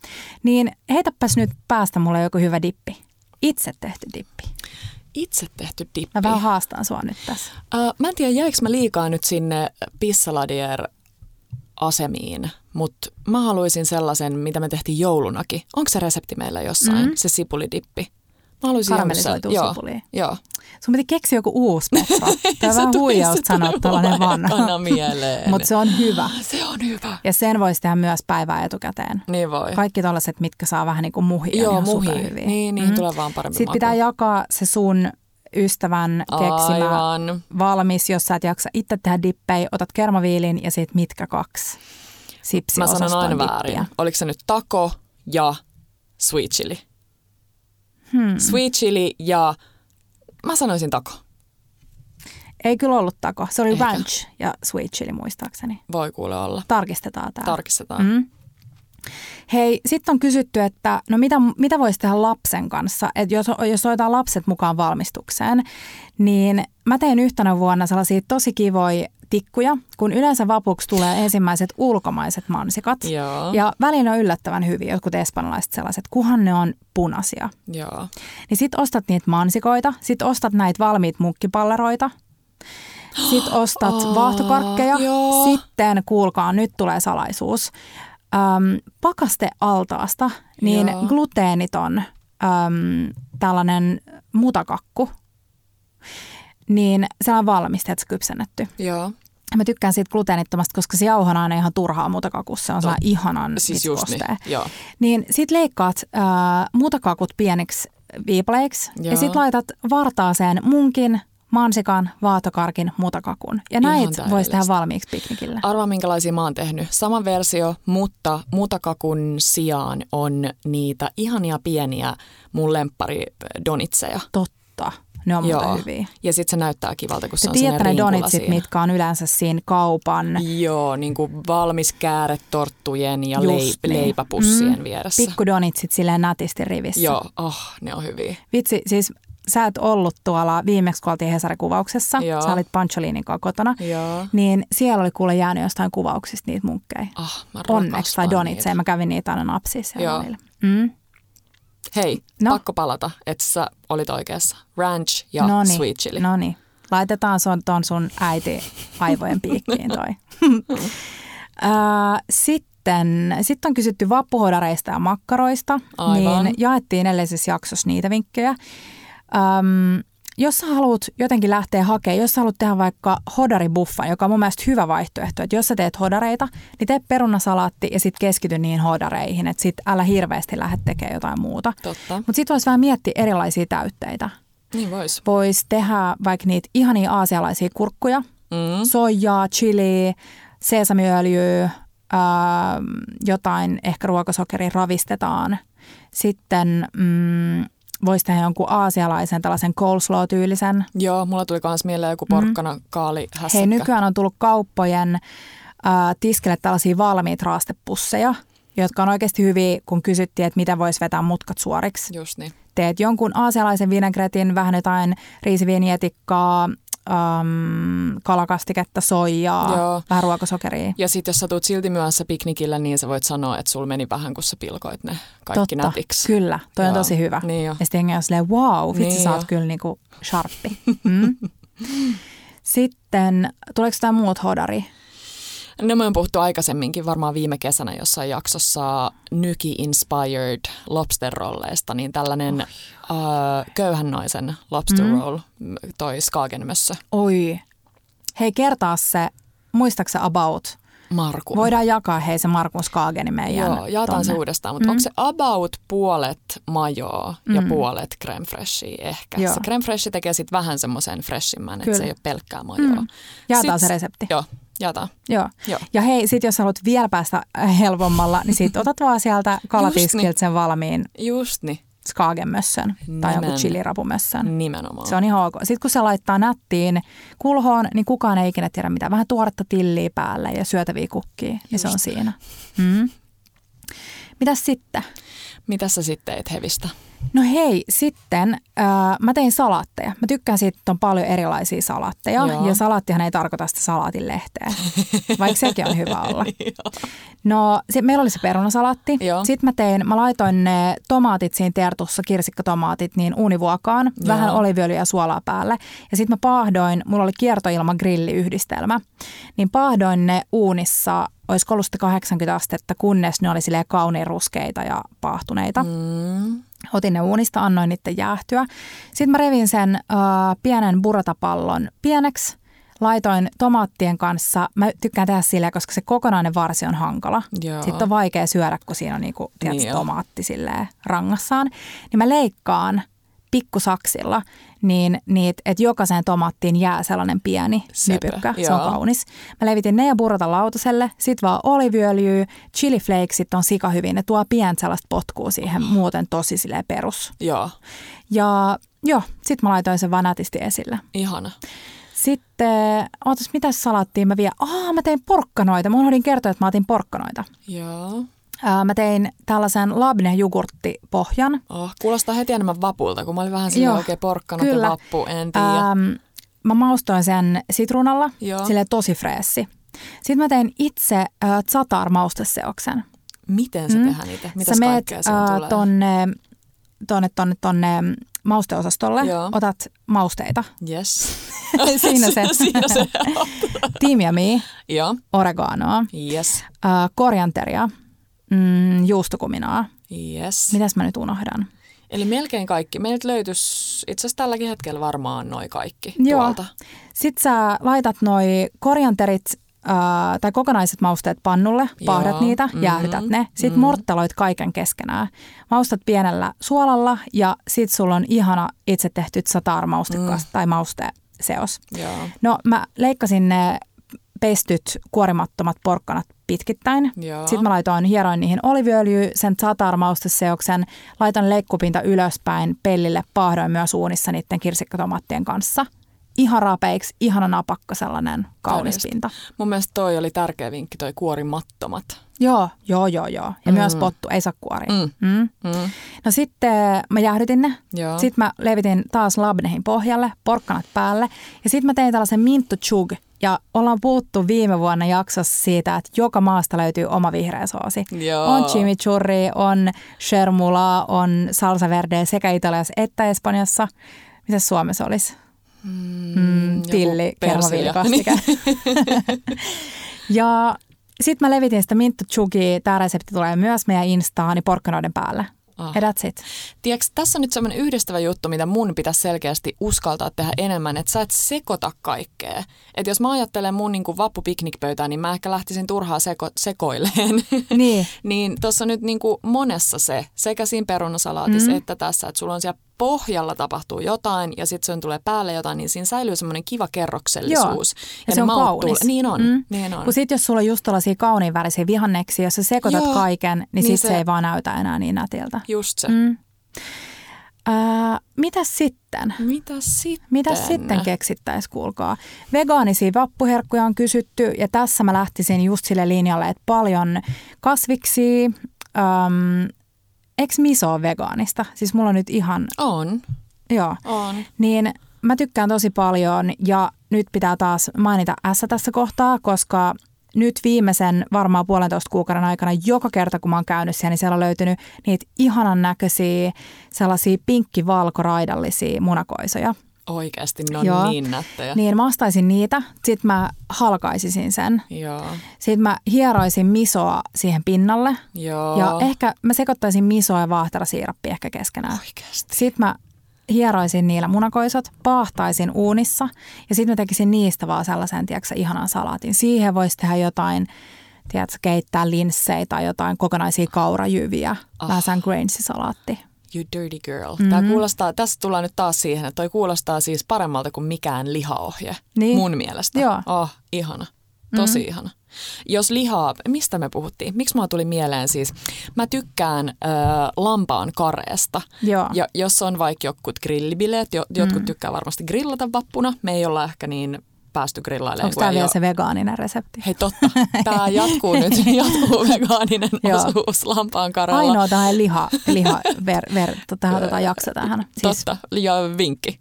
[SPEAKER 1] Niin heitäpäs nyt päästä mulle joku hyvä dippi. Itse tehty dippi.
[SPEAKER 2] Itse tehty dippi.
[SPEAKER 1] Mä vähän haastan sua nyt tässä.
[SPEAKER 2] Uh, mä en tiedä, jäikö mä liikaa nyt sinne Pissaladier asemiin, mutta mä haluaisin sellaisen, mitä me tehtiin joulunakin. Onko se resepti meillä jossain,
[SPEAKER 1] Mm.
[SPEAKER 2] mm. se sipulidippi? Mä haluaisin sell- joo,
[SPEAKER 1] sipulia.
[SPEAKER 2] Joo.
[SPEAKER 1] Sun piti keksiä joku uusi Petra. Tämä on vähän huijausta
[SPEAKER 2] tuli
[SPEAKER 1] sanoa tällainen vanha.
[SPEAKER 2] mieleen.
[SPEAKER 1] Mutta se on hyvä.
[SPEAKER 2] Se on hyvä.
[SPEAKER 1] Ja sen voisi tehdä myös päivää etukäteen.
[SPEAKER 2] Niin voi.
[SPEAKER 1] Kaikki tollaset, mitkä saa vähän niin kuin muhia,
[SPEAKER 2] Joo,
[SPEAKER 1] niin on
[SPEAKER 2] muhi.
[SPEAKER 1] superhyviä.
[SPEAKER 2] Niin, niin tulee vaan paremmin
[SPEAKER 1] Sitten pitää
[SPEAKER 2] maku.
[SPEAKER 1] jakaa se sun ystävän keksimä
[SPEAKER 2] Aivan.
[SPEAKER 1] valmis, jos sä et jaksa itse tehdä dippejä, otat kermaviilin ja sit mitkä kaksi
[SPEAKER 2] Mä sanon aina
[SPEAKER 1] sipsiosaston
[SPEAKER 2] väärin.
[SPEAKER 1] dippiä.
[SPEAKER 2] Oliko se nyt taco ja sweet chili?
[SPEAKER 1] Hmm.
[SPEAKER 2] Sweet chili ja mä sanoisin tako.
[SPEAKER 1] Ei kyllä ollut tako. Se oli ranch ja sweet chili muistaakseni.
[SPEAKER 2] Voi kuule olla.
[SPEAKER 1] Tarkistetaan tämä.
[SPEAKER 2] Tarkistetaan.
[SPEAKER 1] Mm. Hei, sitten on kysytty, että no mitä, mitä voisi tehdä lapsen kanssa, että jos, jos otetaan lapset mukaan valmistukseen, niin mä tein yhtenä vuonna sellaisia tosi kivoja tikkuja, kun yleensä vapuksi tulee ensimmäiset ulkomaiset mansikat.
[SPEAKER 2] Joo.
[SPEAKER 1] Ja välillä on yllättävän hyviä, jotkut espanjalaiset sellaiset, kuhan ne on punaisia.
[SPEAKER 2] Joo.
[SPEAKER 1] Niin sit ostat niitä mansikoita, sit ostat näitä valmiit munkkipalleroita, sit ostat
[SPEAKER 2] Aa,
[SPEAKER 1] vaahtokarkkeja,
[SPEAKER 2] joo.
[SPEAKER 1] sitten kuulkaa, nyt tulee salaisuus. Öm, pakastealtaasta, niin
[SPEAKER 2] Joo.
[SPEAKER 1] gluteeniton öm, tällainen mutakakku, niin se on valmisteet kypsennetty.
[SPEAKER 2] Joo.
[SPEAKER 1] Mä tykkään siitä gluteenittomasta, koska se jauho on ihan turhaa mutakakussa. Se on sellainen ihanan
[SPEAKER 2] Siis just niin. Joo.
[SPEAKER 1] Niin sit leikkaat äh, mutakakut pieniksi viipaleiksi ja
[SPEAKER 2] Joo.
[SPEAKER 1] sit laitat vartaaseen munkin, mansikan, vaatokarkin, mutakakun. Ja näitä voisi tehdä valmiiksi piknikille.
[SPEAKER 2] Arvaa minkälaisia mä oon tehnyt. Sama versio, mutta mutakakun sijaan on niitä ihania pieniä mun lemppari donitseja.
[SPEAKER 1] Totta. Ne on muuten hyviä.
[SPEAKER 2] Ja sitten se näyttää kivalta, kun se
[SPEAKER 1] Te
[SPEAKER 2] on
[SPEAKER 1] tiedätte ne donitsit,
[SPEAKER 2] siinä.
[SPEAKER 1] mitkä on yleensä siinä kaupan
[SPEAKER 2] Joo, niin kuin valmis kääretorttujen ja
[SPEAKER 1] Just
[SPEAKER 2] leip-
[SPEAKER 1] niin.
[SPEAKER 2] leipäpussien vieressä.
[SPEAKER 1] pikkudonitsit silleen nätisti rivissä.
[SPEAKER 2] Joo, oh, ne on hyviä.
[SPEAKER 1] Vitsi, siis sä et ollut tuolla viimeksi, kun oltiin Hesari-kuvauksessa.
[SPEAKER 2] Joo.
[SPEAKER 1] Sä olit Pancholinin kotona.
[SPEAKER 2] Joo.
[SPEAKER 1] Niin siellä oli kuule jäänyt jostain kuvauksista niitä munkkeja.
[SPEAKER 2] Ah, mä
[SPEAKER 1] Onneksi, tai donitseja.
[SPEAKER 2] niitä.
[SPEAKER 1] Mä kävin niitä aina napsia siellä
[SPEAKER 2] Joo.
[SPEAKER 1] välillä. Mm.
[SPEAKER 2] Hei,
[SPEAKER 1] No.
[SPEAKER 2] no. pakko palata, että sä olit oikeassa. Ranch ja
[SPEAKER 1] Noniin,
[SPEAKER 2] sweet chili.
[SPEAKER 1] Noniin. Laitetaan sun, ton sun äiti aivojen piikkiin toi. Ö, Sitten sit on kysytty vappuhodareista ja makkaroista.
[SPEAKER 2] Aivan.
[SPEAKER 1] Niin jaettiin edellisessä jaksossa niitä vinkkejä. Öm, jos sä haluat jotenkin lähteä hakemaan, jos sä haluat tehdä vaikka hodaribuffan, joka on mun mielestä hyvä vaihtoehto, että jos sä teet hodareita, niin tee perunasalaatti ja sitten keskity niihin hodareihin, että sit älä hirveästi lähde tekemään jotain muuta. Mutta sitten voisi vähän miettiä erilaisia täytteitä.
[SPEAKER 2] Niin vois.
[SPEAKER 1] Voisi tehdä vaikka niitä ihania aasialaisia kurkkuja,
[SPEAKER 2] Mm.
[SPEAKER 1] soijaa, chili, sesamiöljyä, jotain ehkä ruokasokeria ravistetaan. Sitten mm, voisi tehdä jonkun aasialaisen tällaisen coleslaw-tyylisen.
[SPEAKER 2] Joo, mulla tuli myös mieleen joku porkkana, kaali, hässäkkä.
[SPEAKER 1] Mm. Hei, nykyään on tullut kauppojen ää, tiskille tällaisia valmiita raastepusseja, jotka on oikeasti hyviä, kun kysyttiin, että mitä voisi vetää mutkat suoriksi.
[SPEAKER 2] Just niin.
[SPEAKER 1] teet jonkun aasialaisen vinegretin, vähän jotain riisiviinietikkaa, äm, kalakastiketta, soijaa,
[SPEAKER 2] Joo.
[SPEAKER 1] vähän ruokasokeria.
[SPEAKER 2] Ja sitten jos sä tulet silti myöhässä piknikillä, niin sä voit sanoa, että sulla meni vähän, kun sä pilkoit ne kaikki
[SPEAKER 1] Totta,
[SPEAKER 2] nätiksi.
[SPEAKER 1] kyllä, toi on
[SPEAKER 2] Joo.
[SPEAKER 1] tosi hyvä.
[SPEAKER 2] Niin jo.
[SPEAKER 1] ja sitten jengi on silleen, wow, vitsi
[SPEAKER 2] Niin
[SPEAKER 1] sä
[SPEAKER 2] jo.
[SPEAKER 1] oot kyllä niinku sharppi. Mm. Sitten, tuleeko jotain muut hodari?
[SPEAKER 2] No me on puhuttu aikaisemminkin, varmaan viime kesänä jossain jaksossa Nyki-inspired lobster rolleista, niin tällainen uh, köyhän naisen lobster
[SPEAKER 1] Mm.
[SPEAKER 2] roll, toi Skagenmössö,
[SPEAKER 1] Oi. Hei, kertaa se, muistaaksä about?
[SPEAKER 2] Marku.
[SPEAKER 1] Voidaan jakaa hei se Markus Skaageni meidän
[SPEAKER 2] Joo, jaetaan se
[SPEAKER 1] tonne.
[SPEAKER 2] uudestaan, mutta
[SPEAKER 1] Mm.
[SPEAKER 2] onko se about puolet majoa ja
[SPEAKER 1] Mm.
[SPEAKER 2] puolet creme freshia ehkä?
[SPEAKER 1] Joo.
[SPEAKER 2] Se creme freshi tekee sitten vähän semmoisen freshimmän, että se ei ole pelkkää majoa.
[SPEAKER 1] Mm. Jaetaan
[SPEAKER 2] Sit-
[SPEAKER 1] se resepti.
[SPEAKER 2] Joo, jaetaan.
[SPEAKER 1] Joo.
[SPEAKER 2] Joo.
[SPEAKER 1] Ja hei, sit jos haluat vielä päästä helpommalla, niin sit otat vaan sieltä kalatiskiltä sen valmiin
[SPEAKER 2] Just niin,
[SPEAKER 1] skaagenmössön tai jonkun
[SPEAKER 2] Nimen.
[SPEAKER 1] chilirapumössön.
[SPEAKER 2] nimenomaan.
[SPEAKER 1] Se on ihan ok. Sitten kun se laittaa nättiin kulhoon, niin kukaan ei ikinä tiedä mitään. Vähän tuoretta tilliä päälle ja syötäviä kukkia, niin se on
[SPEAKER 2] Just.
[SPEAKER 1] siinä. Mm. Mitäs sitten?
[SPEAKER 2] Mitä sä sitten teet hevistä?
[SPEAKER 1] No hei, sitten äh, mä tein salaatteja. Mä tykkään siitä, että on paljon erilaisia salaatteja.
[SPEAKER 2] Joo.
[SPEAKER 1] Ja salaattihan ei tarkoita sitä salaatin lehteä, vaikka sekin on hyvä olla. No, sit meillä oli se perunasalaatti.
[SPEAKER 2] Joo.
[SPEAKER 1] Sitten mä tein, mä laitoin ne tomaatit siinä tertussa, kirsikkatomaatit, niin uunivuokaan. Vähän
[SPEAKER 2] Joo.
[SPEAKER 1] oliviöljyä ja suolaa päälle. Ja sitten mä paahdoin, mulla oli kiertoilma grilliyhdistelmä. Niin paahdoin ne uunissa, olisiko ollut sitten 80 astetta, kunnes ne oli silleen kauniin ruskeita ja paahtuneita.
[SPEAKER 2] Mm.
[SPEAKER 1] Otin ne uunista, annoin niiden jäähtyä. Sitten mä revin sen äh, pienen buratapallon pieneksi. Laitoin tomaattien kanssa. Mä tykkään tehdä sillä, koska se kokonainen varsi on hankala.
[SPEAKER 2] Joo.
[SPEAKER 1] Sitten on vaikea syödä, kun siinä on niinku, tiedätkö,
[SPEAKER 2] Niin
[SPEAKER 1] tomaatti silleen rangassaan. Niin mä leikkaan pikkusaksilla, niin niitä, että jokaiseen tomaattiin jää sellainen pieni
[SPEAKER 2] Sepä,
[SPEAKER 1] nypykkä. Se on kaunis. Mä levitin ne ja burrata lautaselle, sit vaan oliviöljyä, chili flakesit on sika hyvin. Ne tuo pientä sellaista potkua siihen, muuten tosi silleen perus.
[SPEAKER 2] Joo,
[SPEAKER 1] Ja joo, sit mä laitoin sen vaan nätisti esille.
[SPEAKER 2] ihana.
[SPEAKER 1] Sitten, ootas, mitä salaattiin mä vielä? Aa, mä tein porkkanoita. Mä unohdin kertoa, että mä otin porkkanoita.
[SPEAKER 2] Joo.
[SPEAKER 1] Mä tein tällaisen labne-jogurttipohjan.
[SPEAKER 2] Oh, kuulostaa heti enemmän vapulta, kun mä olin vähän
[SPEAKER 1] Joo,
[SPEAKER 2] oikein porkkanat ja vappu, en tiedä.
[SPEAKER 1] Ähm, mä maustoin sen sitruunalla, sille tosi freessi. Sitten mä tein itse äh, Zatar-mausteseoksen.
[SPEAKER 2] Miten se
[SPEAKER 1] mm.
[SPEAKER 2] tehdään niitä? Mitäs
[SPEAKER 1] Sä meet äh,
[SPEAKER 2] tulee?
[SPEAKER 1] tonne, tonne, tonne, tonne mausteosastolle,
[SPEAKER 2] Joo.
[SPEAKER 1] otat mausteita.
[SPEAKER 2] Yes.
[SPEAKER 1] Siinä se.
[SPEAKER 2] Siinä se.
[SPEAKER 1] Tiimiamia,
[SPEAKER 2] Joo.
[SPEAKER 1] oreganoa,
[SPEAKER 2] Yes.
[SPEAKER 1] äh, korianteria, mm, juustokuminaa.
[SPEAKER 2] Yes.
[SPEAKER 1] Mitäs mä nyt unohdan?
[SPEAKER 2] Eli melkein kaikki. Meiltä löytyisi itse asiassa tälläkin hetkellä varmaan noin kaikki
[SPEAKER 1] Joo.
[SPEAKER 2] tuolta.
[SPEAKER 1] Sitten sä laitat noi korianterit äh, tai kokonaiset mausteet pannulle, paahdat
[SPEAKER 2] Joo,
[SPEAKER 1] niitä,
[SPEAKER 2] mhm,
[SPEAKER 1] jäähdytät ne. Sitten
[SPEAKER 2] mhm.
[SPEAKER 1] morttaloit kaiken keskenään. Maustat pienellä suolalla ja sit sulla on ihana itse tehty satar-maustekas
[SPEAKER 2] Mm.
[SPEAKER 1] tai mausteseos.
[SPEAKER 2] Joo.
[SPEAKER 1] No mä leikkasin ne peistyt kuorimattomat porkkanat pitkittäin.
[SPEAKER 2] Joo.
[SPEAKER 1] Sitten mä laitoin, hieroin niihin oliviöljyä, sen satar-mausteseoksen, laitan leikkupinta ylöspäin pellille, paahdoin myös uunissa niiden kirsikkatomaattien kanssa. Ihan rapeiksi, ihana napakka sellainen kaunis
[SPEAKER 2] Todellista.
[SPEAKER 1] pinta.
[SPEAKER 2] Mun mielestä toi oli tärkeä vinkki, toi kuorimattomat.
[SPEAKER 1] Joo, joo, joo, joo. Ja
[SPEAKER 2] Mm.
[SPEAKER 1] myös pottu, ei saa kuoria.
[SPEAKER 2] Mm.
[SPEAKER 1] Mm.
[SPEAKER 2] Mm.
[SPEAKER 1] No sitten mä jäähdytin ne.
[SPEAKER 2] Joo.
[SPEAKER 1] Sitten mä levitin taas labnehin pohjalle, porkkanat päälle. Ja sitten mä tein tällaisen minttu chug. Ja ollaan puhuttu viime vuonna jaksossa siitä, että joka maasta löytyy oma vihreä soosi.
[SPEAKER 2] Joo.
[SPEAKER 1] On chimichurri, on shermula, on salsa verde sekä Italiassa että Espanjassa. Mitä Suomessa olisi? Mm,
[SPEAKER 2] joku
[SPEAKER 1] tilli, kermaviilikastike. ja sitten mä levitin sitä minttu chugia. Tämä resepti tulee myös meidän Instaani porkkanoiden päälle.
[SPEAKER 2] Ah.
[SPEAKER 1] Ja that's it.
[SPEAKER 2] Tiedätkö, tässä on nyt semmoinen yhdistävä juttu, mitä mun pitäisi selkeästi uskaltaa tehdä enemmän, että sä et sekoita kaikkea. Että jos mä ajattelen mun niin kuin vappupiknikpöytää, niin mä ehkä lähtisin turhaa seko- sekoileen.
[SPEAKER 1] Niin.
[SPEAKER 2] niin tuossa nyt niin kuin monessa se, sekä siinä perunasalaatissa
[SPEAKER 1] Mm.
[SPEAKER 2] että tässä, että sulla on siellä pohjalla tapahtuu jotain ja sitten sen tulee päälle jotain, niin siinä säilyy semmoinen kiva kerroksellisuus.
[SPEAKER 1] Ja se
[SPEAKER 2] ne
[SPEAKER 1] on kaunis.
[SPEAKER 2] Niin on,
[SPEAKER 1] Mm.
[SPEAKER 2] niin on.
[SPEAKER 1] Kun sit jos sulla on just tällaisia kauniin värisiä vihanneksia, jos sä sekoitat
[SPEAKER 2] Joo.
[SPEAKER 1] kaiken, niin,
[SPEAKER 2] Niin
[SPEAKER 1] sit
[SPEAKER 2] se-
[SPEAKER 1] se ei vaan näytä enää niin nätiltä.
[SPEAKER 2] Just se.
[SPEAKER 1] Mm. Ää, mitäs sitten?
[SPEAKER 2] Mitä sitten?
[SPEAKER 1] Mitä sitten keksittäisiin, kuulkaa? Vegaanisia vappuherkkuja on kysytty ja tässä mä lähtisin just sille linjalle, että paljon kasviksi. Öm, Eikö miso ole vegaanista? Siis mulla on nyt ihan,
[SPEAKER 2] On,
[SPEAKER 1] joo.
[SPEAKER 2] on.
[SPEAKER 1] Niin mä tykkään tosi paljon ja nyt pitää taas mainita S tässä kohtaa, koska nyt viimeisen varmaan puolentoista kuukauden aikana joka kerta kun mä oon käynyt siellä, niin siellä on löytynyt niitä ihanan näköisiä sellaisia pinkki-valkoraidallisia munakoisoja.
[SPEAKER 2] Oikeasti ne on
[SPEAKER 1] Joo.
[SPEAKER 2] niin nättejä.
[SPEAKER 1] Niin mä ostaisin niitä, sit mä halkaisisin sen.
[SPEAKER 2] Joo,
[SPEAKER 1] Sitten mä hieroisin misoa siihen pinnalle
[SPEAKER 2] joo.
[SPEAKER 1] ja ehkä mä sekoittaisin misoa ja vaahterasiirappia ehkä keskenään.
[SPEAKER 2] Oikeasti.
[SPEAKER 1] Sitten mä hieroisin niillä munakoisot, paahtaisin uunissa ja sitten mä tekisin niistä vaan sellaisen, tiedätkö, ihanan salaatin. Siihen voisi tehdä jotain, tiedätkö, keittää linssejä tai jotain kokonaisia kaurajyviä.
[SPEAKER 2] Ah.
[SPEAKER 1] Vähän sen grainsi-salaatti.
[SPEAKER 2] You dirty girl.
[SPEAKER 1] Mhm.
[SPEAKER 2] Tämä kuulostaa, tässä tullaan nyt taas siihen, että toi kuulostaa siis paremmalta kuin mikään lihaohje.
[SPEAKER 1] Niin.
[SPEAKER 2] Mun mielestä.
[SPEAKER 1] Joo.
[SPEAKER 2] Oh, ihana. Tosi mm. ihana. Jos lihaa, mistä me puhuttiin? Miksi mulla tuli mieleen siis? Mä tykkään ö, lampaan kareesta.
[SPEAKER 1] Joo.
[SPEAKER 2] Ja jos on vaikka jotkut grillibileet, jo, jotkut mm. tykkää varmasti grillata vappuna. Me ei olla ehkä niin päästy grillailemaan.
[SPEAKER 1] Onko tämä vielä
[SPEAKER 2] ole-
[SPEAKER 1] se vegaaninen resepti?
[SPEAKER 2] Hei totta, tämä jatkuu nyt, jatkuu vegaaninen osuus lampaan karalla.
[SPEAKER 1] Ainoa tähän liha, liha ver, ver, tähän tota jakso tähän. Siis,
[SPEAKER 2] Totta, ja vinkki.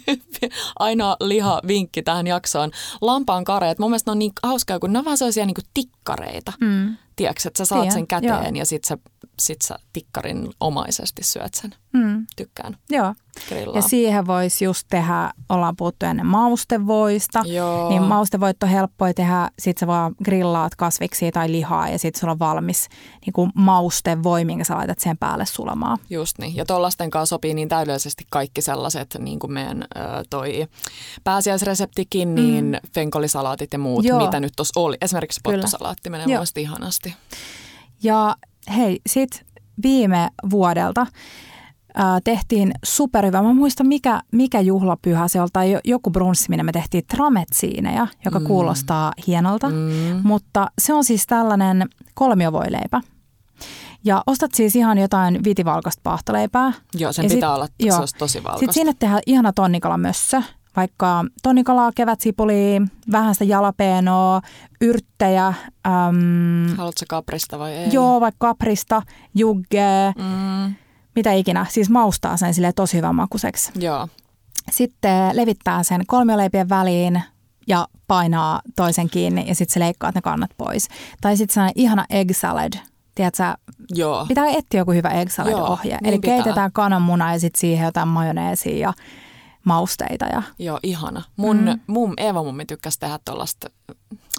[SPEAKER 2] Ainoa liha vinkki tähän jaksoon. Lampaan kareet, mun mielestä ne on niin hauskaa, kun ne on vaan sellaisia niin tikkareita.
[SPEAKER 1] mm,
[SPEAKER 2] Tiedätkö, että sä saat
[SPEAKER 1] Tiedän,
[SPEAKER 2] sen käteen
[SPEAKER 1] joo.
[SPEAKER 2] ja sit sä, sit sä tikkarin omaisesti syöt sen.
[SPEAKER 1] mm,
[SPEAKER 2] Tykkään
[SPEAKER 1] joo.
[SPEAKER 2] grillaa.
[SPEAKER 1] Ja siihen voisi just tehdä, ollaan puhuttu ennen maustevoista,
[SPEAKER 2] Joo.
[SPEAKER 1] niin maustevoit on helppoa tehdä, sit sä vaan grillaat kasviksia tai lihaa ja sit sulla on valmis niin kuin maustevoi, minkä sä laitat sen päälle sulamaan.
[SPEAKER 2] Just niin. Ja tuollaisten kanssa sopii niin täydellisesti kaikki sellaiset, niin kuin meidän toi pääsiäisreseptikin, niin mm. fenkolisalaatit ja muut,
[SPEAKER 1] Joo.
[SPEAKER 2] mitä nyt tuossa oli. Esimerkiksi
[SPEAKER 1] Kyllä.
[SPEAKER 2] pottusalaatti menee
[SPEAKER 1] Joo.
[SPEAKER 2] ihanasti.
[SPEAKER 1] Ja hei, sit viime vuodelta ää, tehtiin superhyvä. Mä muistan, mikä, mikä juhlapyhä se oli, tai jo- joku brunssi, minne me tehtiin trametsiineja, joka mm. kuulostaa hienolta. Mm. Mutta se on siis tällainen kolmiovoileipä. Ja ostat siis ihan jotain vitivalkoista paahtoleipää.
[SPEAKER 2] Joo, sen
[SPEAKER 1] Ja
[SPEAKER 2] pitää
[SPEAKER 1] sit-
[SPEAKER 2] olla,
[SPEAKER 1] joo.
[SPEAKER 2] se olisi tosi valkoista.
[SPEAKER 1] Sitten sinne tehdään ihana tonnikalamössö, vaikka tonnikalaa, kevätsipulia, vähän sitä jalapeenoa, yrttejä, äm,
[SPEAKER 2] Haluatko kaprista vai ei?
[SPEAKER 1] joo, vaikka kaprista, juggea,
[SPEAKER 2] Mm,
[SPEAKER 1] mitä ikinä. Siis maustaa sen sille tosi hyvän makuiseksi.
[SPEAKER 2] joo,
[SPEAKER 1] Sitten levittää sen kolmioleipien väliin ja painaa toisen kiinni ja sitten se leikkaa ne kannat pois. Tai sitten sellainen ihana egg salad. Tiedätkö,
[SPEAKER 2] joo.
[SPEAKER 1] pitää etsiä joku hyvä egg salad ohje.
[SPEAKER 2] Joo,
[SPEAKER 1] Eli
[SPEAKER 2] niin pitää.
[SPEAKER 1] keitetään kananmuna ja sitten siihen jotain majoneesia ja mausteita. Ja...
[SPEAKER 2] Joo, ihana. Mun mm. mum, Eeva mummi tykkäsi tehdä tuollaista,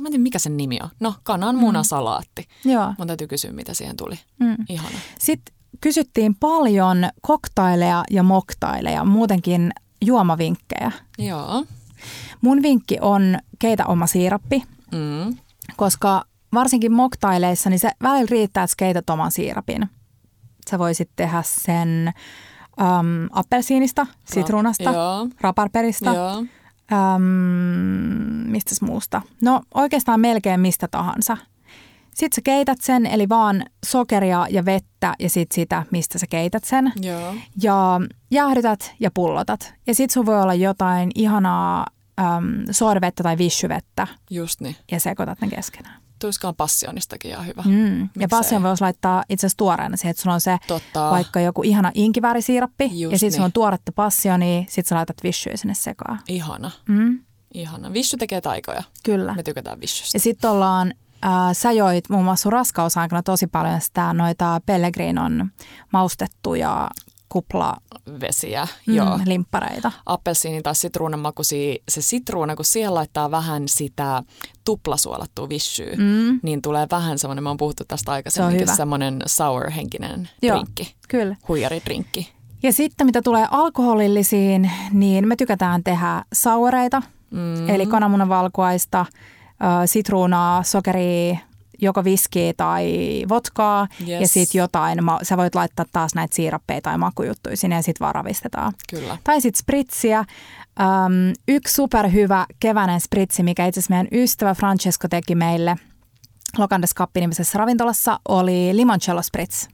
[SPEAKER 2] mä en tiedä mikä sen nimi on. No, kananmunasalaatti.
[SPEAKER 1] Joo.
[SPEAKER 2] Mun täytyy kysyä, mitä siihen tuli.
[SPEAKER 1] Mm.
[SPEAKER 2] Ihana.
[SPEAKER 1] Sitten kysyttiin paljon koktaileja ja moktaileja, muutenkin juomavinkkejä.
[SPEAKER 2] Joo.
[SPEAKER 1] Mun vinkki on keitä oma siirappi,
[SPEAKER 2] Mm.
[SPEAKER 1] koska varsinkin moktaileissa niin se välillä riittää, että keität oman siirapin. Sä voisit tehdä sen äm, appelsiinista, sitruunasta,
[SPEAKER 2] Joo.
[SPEAKER 1] raparperista, äm, mistä muusta. No oikeastaan melkein mistä tahansa. Sitten sä keität sen, eli vaan sokeria ja vettä ja sitten sitä, mistä sä keität sen.
[SPEAKER 2] Joo.
[SPEAKER 1] Ja jäähdytät ja pullotat. Ja sitten sun voi olla jotain ihanaa äm, sorvettä tai vissyvettä
[SPEAKER 2] Just niin.
[SPEAKER 1] ja sekoitat ne keskenään.
[SPEAKER 2] Tulisikohan passionistakin ihan hyvä.
[SPEAKER 1] Mm. Ja passion voisi laittaa itse asiassa tuoreena siihen, että sulla on se
[SPEAKER 2] Totta.
[SPEAKER 1] vaikka joku ihana inkivärisiirappi
[SPEAKER 2] Just
[SPEAKER 1] ja sitten sulla on
[SPEAKER 2] niin.
[SPEAKER 1] tuoretta passionia, sitten sä laitat vissyä sinne sekaan.
[SPEAKER 2] Ihana.
[SPEAKER 1] Mm.
[SPEAKER 2] Ihana. Vissy tekee taikoja.
[SPEAKER 1] Kyllä.
[SPEAKER 2] Me tykätään vissystä.
[SPEAKER 1] Ja sitten ollaan, äh, sä joit muun muassa sun raskausaikana tosi paljon sitä noita Pellegrinon maustettuja kupla
[SPEAKER 2] Vesiä.
[SPEAKER 1] mm,
[SPEAKER 2] Joo.
[SPEAKER 1] limppareita.
[SPEAKER 2] appelsiinin tai sitruunan makuisia, se sitruuna, kun siihen laittaa vähän sitä tuplasuolattua vissyä,
[SPEAKER 1] Mm.
[SPEAKER 2] niin tulee vähän semmoinen, me on puhuttu tästä aikaisemmin,
[SPEAKER 1] hyvä.
[SPEAKER 2] semmoinen sour-henkinen
[SPEAKER 1] Joo.
[SPEAKER 2] drinkki,
[SPEAKER 1] Kyllä.
[SPEAKER 2] huijaridrinkki.
[SPEAKER 1] Ja sitten mitä tulee alkoholillisiin, niin me tykätään tehdä saureita,
[SPEAKER 2] Mm.
[SPEAKER 1] eli kananmunavalkuaista, ö, sitruunaa, sokeria, joko viskiä tai votkaa ja
[SPEAKER 2] Yes.
[SPEAKER 1] sitten jotain, ma- sä voit laittaa taas näitä siirappeja tai makujuttuja sinne ja sitten vaan ravistetaan.
[SPEAKER 2] Kyllä.
[SPEAKER 1] Tai sitten spritsiä. Öm, yksi superhyvä keväinen spritsi, mikä itse asiassa meidän ystävä Francesco teki meille Locandes Cup-nimisessä ravintolassa, oli limoncello spritz.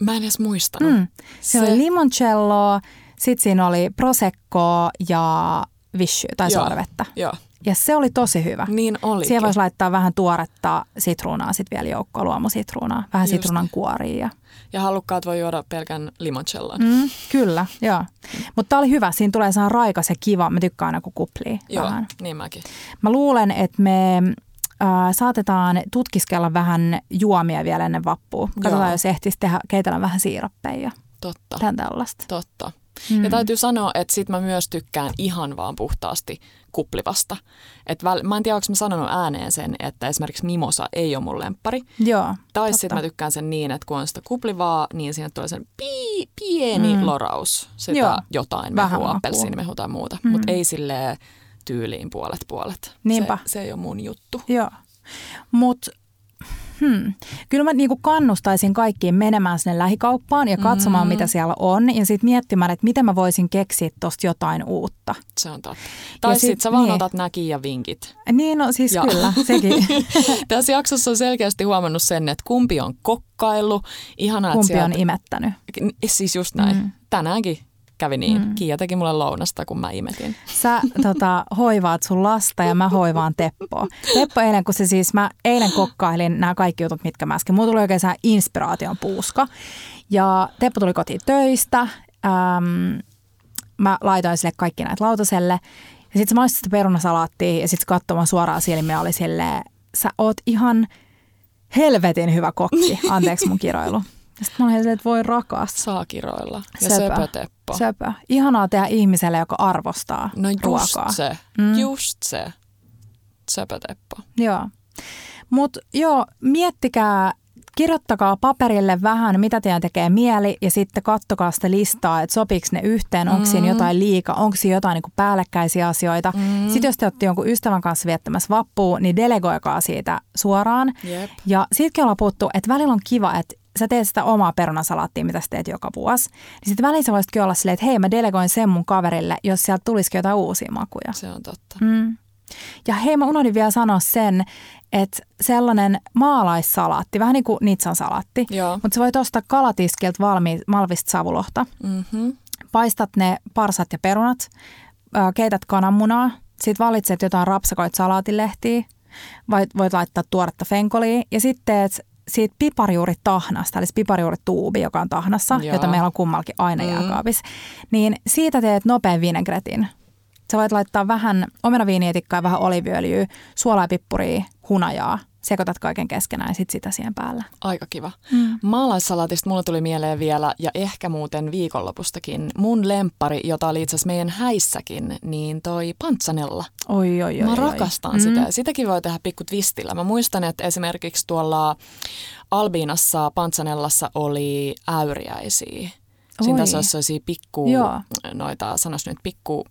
[SPEAKER 2] Mä en edes muistanut.
[SPEAKER 1] Mm. Se, oli limoncello, sitten siinä oli prosecco ja vishy tai
[SPEAKER 2] Joo.
[SPEAKER 1] sorvettä.
[SPEAKER 2] Joo,
[SPEAKER 1] Ja se oli tosi hyvä.
[SPEAKER 2] niin olikin.
[SPEAKER 1] Siihen voisi laittaa vähän tuoretta sitruunaa, sitten vielä joukkoa luomusitruunaa, vähän
[SPEAKER 2] Just
[SPEAKER 1] sitruunan kuoria. Ja,
[SPEAKER 2] Ja halukkaat voi juoda pelkän limoncellon.
[SPEAKER 1] mm, kyllä, joo. Mutta tämä oli hyvä. Siinä tulee sehän raikas ja kiva. Mä tykkään aina, kun kuplii
[SPEAKER 2] Joo,
[SPEAKER 1] vähän.
[SPEAKER 2] niin mäkin.
[SPEAKER 1] Mä luulen, että me äh, saatetaan tutkiskella vähän juomia vielä ennen vappua. Katsotaan,
[SPEAKER 2] Joo.
[SPEAKER 1] jos ehtisi tehdä, keitellä vähän siirappeja ja
[SPEAKER 2] Totta.
[SPEAKER 1] tämän tällaista.
[SPEAKER 2] Totta.
[SPEAKER 1] Mm.
[SPEAKER 2] Ja täytyy sanoa, että sit mä myös tykkään ihan vaan puhtaasti kuplivasta. Et väl, mä en tiedä, onko mä sanonut ääneen sen, että esimerkiksi mimosa ei ole mun lemppari.
[SPEAKER 1] Joo,
[SPEAKER 2] Tai sitten mä tykkään sen niin, että kun on sitä kuplivaa, niin siinä tulee sen pii, pieni
[SPEAKER 1] Mm.
[SPEAKER 2] loraus. Sitä
[SPEAKER 1] Joo.
[SPEAKER 2] Jotain
[SPEAKER 1] Vähän
[SPEAKER 2] mehua, appelsiinimehu tai muuta.
[SPEAKER 1] Mm.
[SPEAKER 2] Mutta ei silleen tyyliin puolet puolet.
[SPEAKER 1] Niinpä.
[SPEAKER 2] Se, se ei ole mun juttu.
[SPEAKER 1] Joo. Mutta hmm, kyllä mä niinku kannustaisin kaikkiin menemään sinne lähikauppaan ja katsomaan,
[SPEAKER 2] Mm.
[SPEAKER 1] mitä siellä on. Ja sitten miettimään, että miten mä voisin keksiä tosta jotain uutta.
[SPEAKER 2] Se on totta. Tai
[SPEAKER 1] sit-
[SPEAKER 2] sitten sä vaan
[SPEAKER 1] niin.
[SPEAKER 2] otat näki ja vinkit.
[SPEAKER 1] Niin, no siis
[SPEAKER 2] Joo.
[SPEAKER 1] kyllä, sekin.
[SPEAKER 2] Tässä jaksossa on selkeästi huomannut sen, että kumpi on kokkaillut. Ihanaa, että
[SPEAKER 1] Kumpi
[SPEAKER 2] sieltä...
[SPEAKER 1] on imettänyt.
[SPEAKER 2] Siis just näin.
[SPEAKER 1] Mm.
[SPEAKER 2] Tänäänkin kävi niin.
[SPEAKER 1] Mm.
[SPEAKER 2] Kiia teki mulle lounasta, kun mä imetin.
[SPEAKER 1] Sä tota, hoivaat sun lasta ja mä hoivaan Teppoa. Teppo eilen, kun se siis, mä eilen kokkailin nämä kaikki jutut, mitkä mä äsken. Mulla tuli oikein sehän inspiraation puuska. Ja Teppo tuli kotiin töistä. Äm, mä laitoin sille kaikki näitä lautaselle. Ja sitten se maistui sitä perunasalaattia ja sitten katsomaan suoraan silmiä oli silleen, sä oot ihan helvetin hyvä kokki. Anteeksi mun kiroilu. Ja sitten mä olin silleen, että voi rakas.
[SPEAKER 2] Saa kiroilla. Ja
[SPEAKER 1] Söpö.
[SPEAKER 2] söpö teppo.
[SPEAKER 1] Söpö. Ihanaa tehdä ihmiselle, joka arvostaa
[SPEAKER 2] No just
[SPEAKER 1] ruokaa.
[SPEAKER 2] se.
[SPEAKER 1] Mm.
[SPEAKER 2] Just se. Söpö teppo.
[SPEAKER 1] Joo. Mutta joo, miettikää, kirjoittakaa paperille vähän, mitä teidän tekee mieli ja sitten kattokaa sitä listaa, että sopiiko ne yhteen, onko siinä
[SPEAKER 2] Mm.
[SPEAKER 1] jotain liikaa, onko siinä jotain niin päällekkäisiä asioita.
[SPEAKER 2] Mm.
[SPEAKER 1] Sitten jos te olette jonkun ystävän kanssa viettämässä vappua, niin delegoikaa siitä suoraan.
[SPEAKER 2] Jep.
[SPEAKER 1] Ja siitäkin ollaan puhuttu, että välillä on kiva, että sä teet sitä omaa perunasalaattia, mitä sä teet joka vuosi, niin sitten väliin sä voisitkin olla silleen, että hei mä delegoin sen mun kaverille, jos sieltä tulisikin jotain uusia makuja.
[SPEAKER 2] Se on totta.
[SPEAKER 1] Mm. Ja hei, mä unohdin vielä sanoa sen, että sellainen maalaissalaatti, vähän niin kuin nitsan salaatti,
[SPEAKER 2] Joo.
[SPEAKER 1] mutta sä voit ostaa kalatiskiltä valmi, malvista savulohta.
[SPEAKER 2] Mm-hmm.
[SPEAKER 1] Paistat ne parsat ja perunat, keität kananmunaa, sit valitset jotain rapsakoit salaatilehtiä, voit, voit laittaa tuoretta fenkolia ja sitten teet siitä piparjuuritahnasta, eli piparjuurituubi, joka on tahnassa,
[SPEAKER 2] Joo.
[SPEAKER 1] jota meillä on kummallakin aina
[SPEAKER 2] Mm.
[SPEAKER 1] jääkaapissa, niin siitä teet nopean vinegretin. Sä voit laittaa vähän omenaviinietikkaa, vähän oliviöljyä, suolaa ja pippuria, hunajaa. Sekoitat kaiken keskenään ja sit sitä siihen päälle.
[SPEAKER 2] Aika kiva.
[SPEAKER 1] Mm.
[SPEAKER 2] Maalaissalaatista mulla tuli mieleen vielä, ja ehkä muuten viikonlopustakin, mun lemppari, jota oli itse asiassa meidän häissäkin, niin toi pantsanella.
[SPEAKER 1] Oi, oi, oi.
[SPEAKER 2] Mä
[SPEAKER 1] oi.
[SPEAKER 2] rakastan sitä. ja Sitäkin voi tehdä pikku twistillä. Mä muistan, että esimerkiksi tuolla Albiinassa Pantsanellassa oli äyriäisiä. Siinä
[SPEAKER 1] Oi.
[SPEAKER 2] taisi olla sellaisia pikku,
[SPEAKER 1] Joo.
[SPEAKER 2] noita, sanois nyt, pikku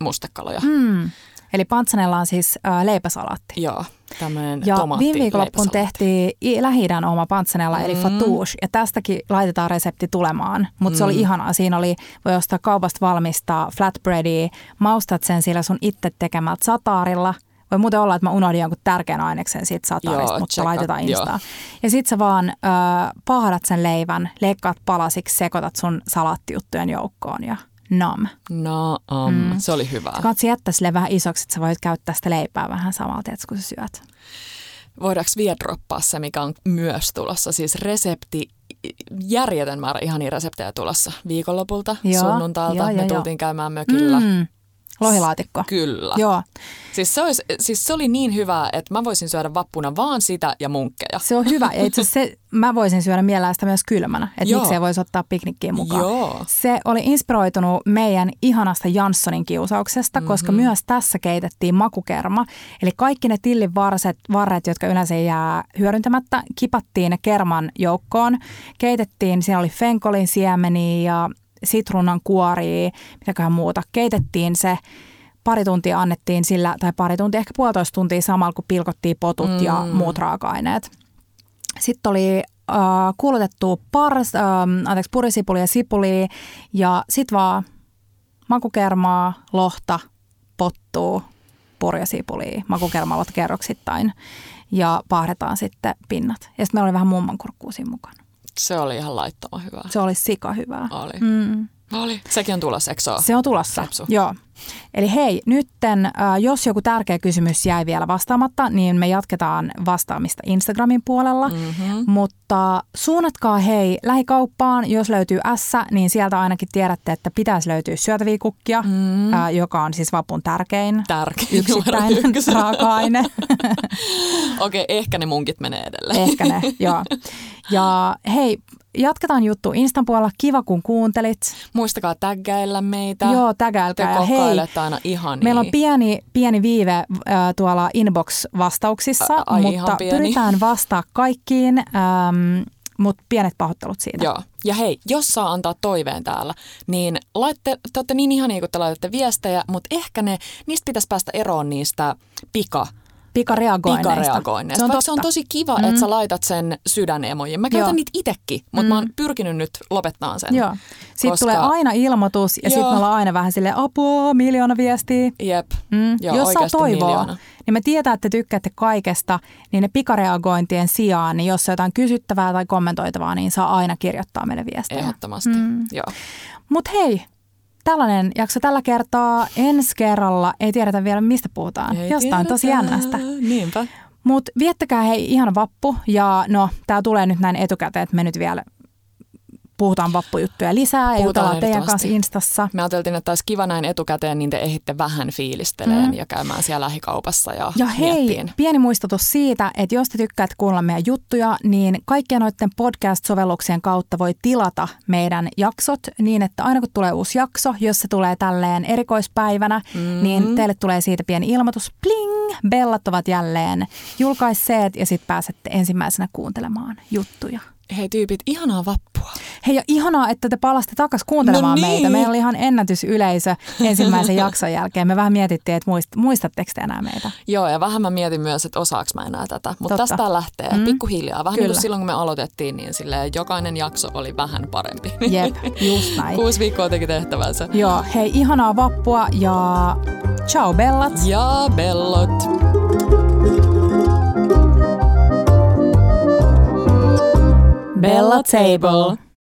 [SPEAKER 2] mustekaloja.
[SPEAKER 1] Mm. Eli pantsanella on siis äh, leipäsalaatti.
[SPEAKER 2] Joo, tämmöinen
[SPEAKER 1] Ja viime viikonloppuun tehtiin i- Lähi-idän oma pantsanella, eli
[SPEAKER 2] Mm.
[SPEAKER 1] fatouche, ja tästäkin laitetaan resepti tulemaan. Mutta se oli
[SPEAKER 2] Mm.
[SPEAKER 1] ihanaa. Siinä oli, voi ostaa kaupasta valmista flatbreadia, maustat sen sillä sun itse tekemältä sataarilla. Voi muuten olla, että mä unohdin jonkun tärkeän aineksen siitä sataarista,
[SPEAKER 2] Joo,
[SPEAKER 1] mutta
[SPEAKER 2] tsekka,
[SPEAKER 1] laitetaan. Instaan. Ja sit sä vaan ö, pahdat sen leivän, leikkaat palasiksi, sekoitat sun salaattijuttujen joukkoon ja nam.
[SPEAKER 2] No, um,
[SPEAKER 1] Mm.
[SPEAKER 2] se oli hyvä.
[SPEAKER 1] Kannattaa jättää sille vähän isoksi, että sä voit käyttää sitä leipää vähän tiedätkö, kun sä syöt.
[SPEAKER 2] Voidaanko vielä droppaa se, mikä on myös tulossa? Siis resepti, järjetön määrä ihania reseptejä tulossa viikonlopulta,
[SPEAKER 1] Joo,
[SPEAKER 2] sunnuntailta.
[SPEAKER 1] joo,
[SPEAKER 2] Me
[SPEAKER 1] joo,
[SPEAKER 2] tultiin käymään mökillä.
[SPEAKER 1] Mm. Lohilaatikko.
[SPEAKER 2] Kyllä.
[SPEAKER 1] Joo,
[SPEAKER 2] Siis se, olisi, siis se oli niin hyvää, että mä voisin syödä vappuna vaan sitä ja munkkeja.
[SPEAKER 1] se on hyvä. Ja itse se, mä voisin syödä mielellään sitä myös kylmänä, että miksei voisi ottaa piknikkiin mukaan.
[SPEAKER 2] Joo.
[SPEAKER 1] Se oli inspiroitunut meidän ihanasta Janssonin kiusauksesta, mm-hmm. koska myös tässä keitettiin makukerma. Eli kaikki ne tillin varset, varret, jotka yleensä jää hyödyntämättä, kipattiin ne kerman joukkoon. Keitettiin, siinä oli fenkolin siemeniä ja sitruunan kuoria, mitäköhän muuta. Keitettiin se pari tuntia annettiin sillä, tai pari tuntia, ehkä puolitoista tuntia samalla, kun pilkottiin potut mm. ja muut raaka-aineet. Sitten oli äh, kuulutettu pars, äh, anteeksi, purisipuli ja sipuli ja sitten vaan makukermaa, lohta, pottuu, purjasipulia, makukermalot kerroksittain ja paahdetaan sitten pinnat. Ja sitten meillä oli vähän mummankurkkuu siinä mukana.
[SPEAKER 2] Se oli ihan laittoman hyvää.
[SPEAKER 1] Se oli sika hyvää.
[SPEAKER 2] Oli.
[SPEAKER 1] Mm.
[SPEAKER 2] Oli. Sekin on tulossa, eikö se ole?
[SPEAKER 1] Se on tulossa,
[SPEAKER 2] Rapsu.
[SPEAKER 1] joo. Eli hei, nytten, äh, jos joku tärkeä kysymys jäi vielä vastaamatta, niin me jatketaan vastaamista Instagramin puolella.
[SPEAKER 2] Mm-hmm.
[SPEAKER 1] Mutta suunnatkaa hei lähikauppaan, jos löytyy S, niin sieltä ainakin tiedätte, että pitäisi löytyä syötäviä kukkia, mm. ää, joka on siis vapun tärkein
[SPEAKER 2] Tärkein
[SPEAKER 1] yksittäinen raaka-aine.
[SPEAKER 2] Okei, ehkä ne munkit menee edelleen.
[SPEAKER 1] Ehkä ne, joo. Ja hei, jatketaan juttu Instan puolella. Kiva, kun kuuntelit.
[SPEAKER 2] Muistakaa tägäillä meitä.
[SPEAKER 1] Joo,
[SPEAKER 2] Te
[SPEAKER 1] tägäilkää. Ja hei,
[SPEAKER 2] aina ihania.
[SPEAKER 1] meillä on pieni, pieni viive äh, tuolla inbox-vastauksissa,
[SPEAKER 2] A- ai, ihan
[SPEAKER 1] mutta pyritään vastaa kaikkiin, ähm, mutta pienet pahoittelut siitä.
[SPEAKER 2] Joo. Ja hei, jos saa antaa toiveen täällä, niin laitte, te olette niin ihania, kun te laitatte viestejä, mutta ehkä ne, niistä pitäisi päästä eroon niistä pika,
[SPEAKER 1] Pikareagoinneista.
[SPEAKER 2] pikareagoinneista.
[SPEAKER 1] Se on
[SPEAKER 2] Vaikka
[SPEAKER 1] totta.
[SPEAKER 2] se on tosi kiva, mm. että sä laitat sen sydänemojin. Mä käytän
[SPEAKER 1] Joo.
[SPEAKER 2] niitä itekin, mutta mm. mä oon pyrkinyt nyt lopettaa sen.
[SPEAKER 1] Joo. Sitten
[SPEAKER 2] Koska-
[SPEAKER 1] tulee aina ilmoitus ja sitten me ollaan aina vähän silleen apua, miljoona viestiä.
[SPEAKER 2] Jep.
[SPEAKER 1] Mm.
[SPEAKER 2] Joo,
[SPEAKER 1] Jos saa toivoa,
[SPEAKER 2] miljoona.
[SPEAKER 1] niin me tietää, että te tykkäätte kaikesta, niin ne pikareagointien sijaan, niin jos on jotain kysyttävää tai kommentoitavaa, niin saa aina kirjoittaa meille viestejä.
[SPEAKER 2] Ehdottomasti.
[SPEAKER 1] Mm.
[SPEAKER 2] Joo.
[SPEAKER 1] Mutta hei, tällainen jakso tällä kertaa. Ensi kerralla ei tiedetä vielä, mistä puhutaan.
[SPEAKER 2] Ei
[SPEAKER 1] Jostain tosi
[SPEAKER 2] tiedetä.
[SPEAKER 1] jännästä.
[SPEAKER 2] Niinpä.
[SPEAKER 1] Mutta viettäkää hei ihan vappu ja no, tämä tulee nyt näin etukäteen, että me nyt vielä puhutaan vappujuttuja lisää ja jutellaan teidän kanssa. Instassa.
[SPEAKER 2] Me ajateltiin, että olisi kiva näin etukäteen, niin te ehitte vähän fiilisteleen
[SPEAKER 1] Mm.
[SPEAKER 2] ja käymään siellä lähikaupassa ja,
[SPEAKER 1] Ja hei,
[SPEAKER 2] miettiin.
[SPEAKER 1] pieni muistutus siitä, että jos te tykkäätte kuulla meidän juttuja, niin kaikkien noiden podcast-sovelluksien kautta voi tilata meidän jaksot niin, että aina kun tulee uusi jakso, jos se tulee tälleen erikoispäivänä, mm-hmm. niin teille tulee siitä pieni ilmoitus. Pling! Bellat ovat jälleen julkaisseet ja sitten pääsette ensimmäisenä kuuntelemaan juttuja.
[SPEAKER 2] Hei tyypit, ihanaa vappua.
[SPEAKER 1] Hei ja ihanaa, että te palaste takaisin kuuntelemaan
[SPEAKER 2] No niin.
[SPEAKER 1] meitä. Meillä oli ihan ennätysyleisö ensimmäisen jakson jälkeen. Me vähän mietittiin, että muist, muistatteko te enää meitä?
[SPEAKER 2] Joo, ja vähän mä mietin myös, että osaaks mä enää tätä. Mutta tästä lähtee
[SPEAKER 1] Mm.
[SPEAKER 2] pikkuhiljaa. Vähän niin
[SPEAKER 1] Kyllä.
[SPEAKER 2] kuin silloin, kun me aloitettiin, niin silleen, jokainen jakso oli vähän parempi.
[SPEAKER 1] Jep, just näin.
[SPEAKER 2] Kuusi viikkoa teki tehtävänsä.
[SPEAKER 1] Joo, hei ihanaa vappua ja ciao bellat.
[SPEAKER 2] Ja bellot.
[SPEAKER 1] Bella Table.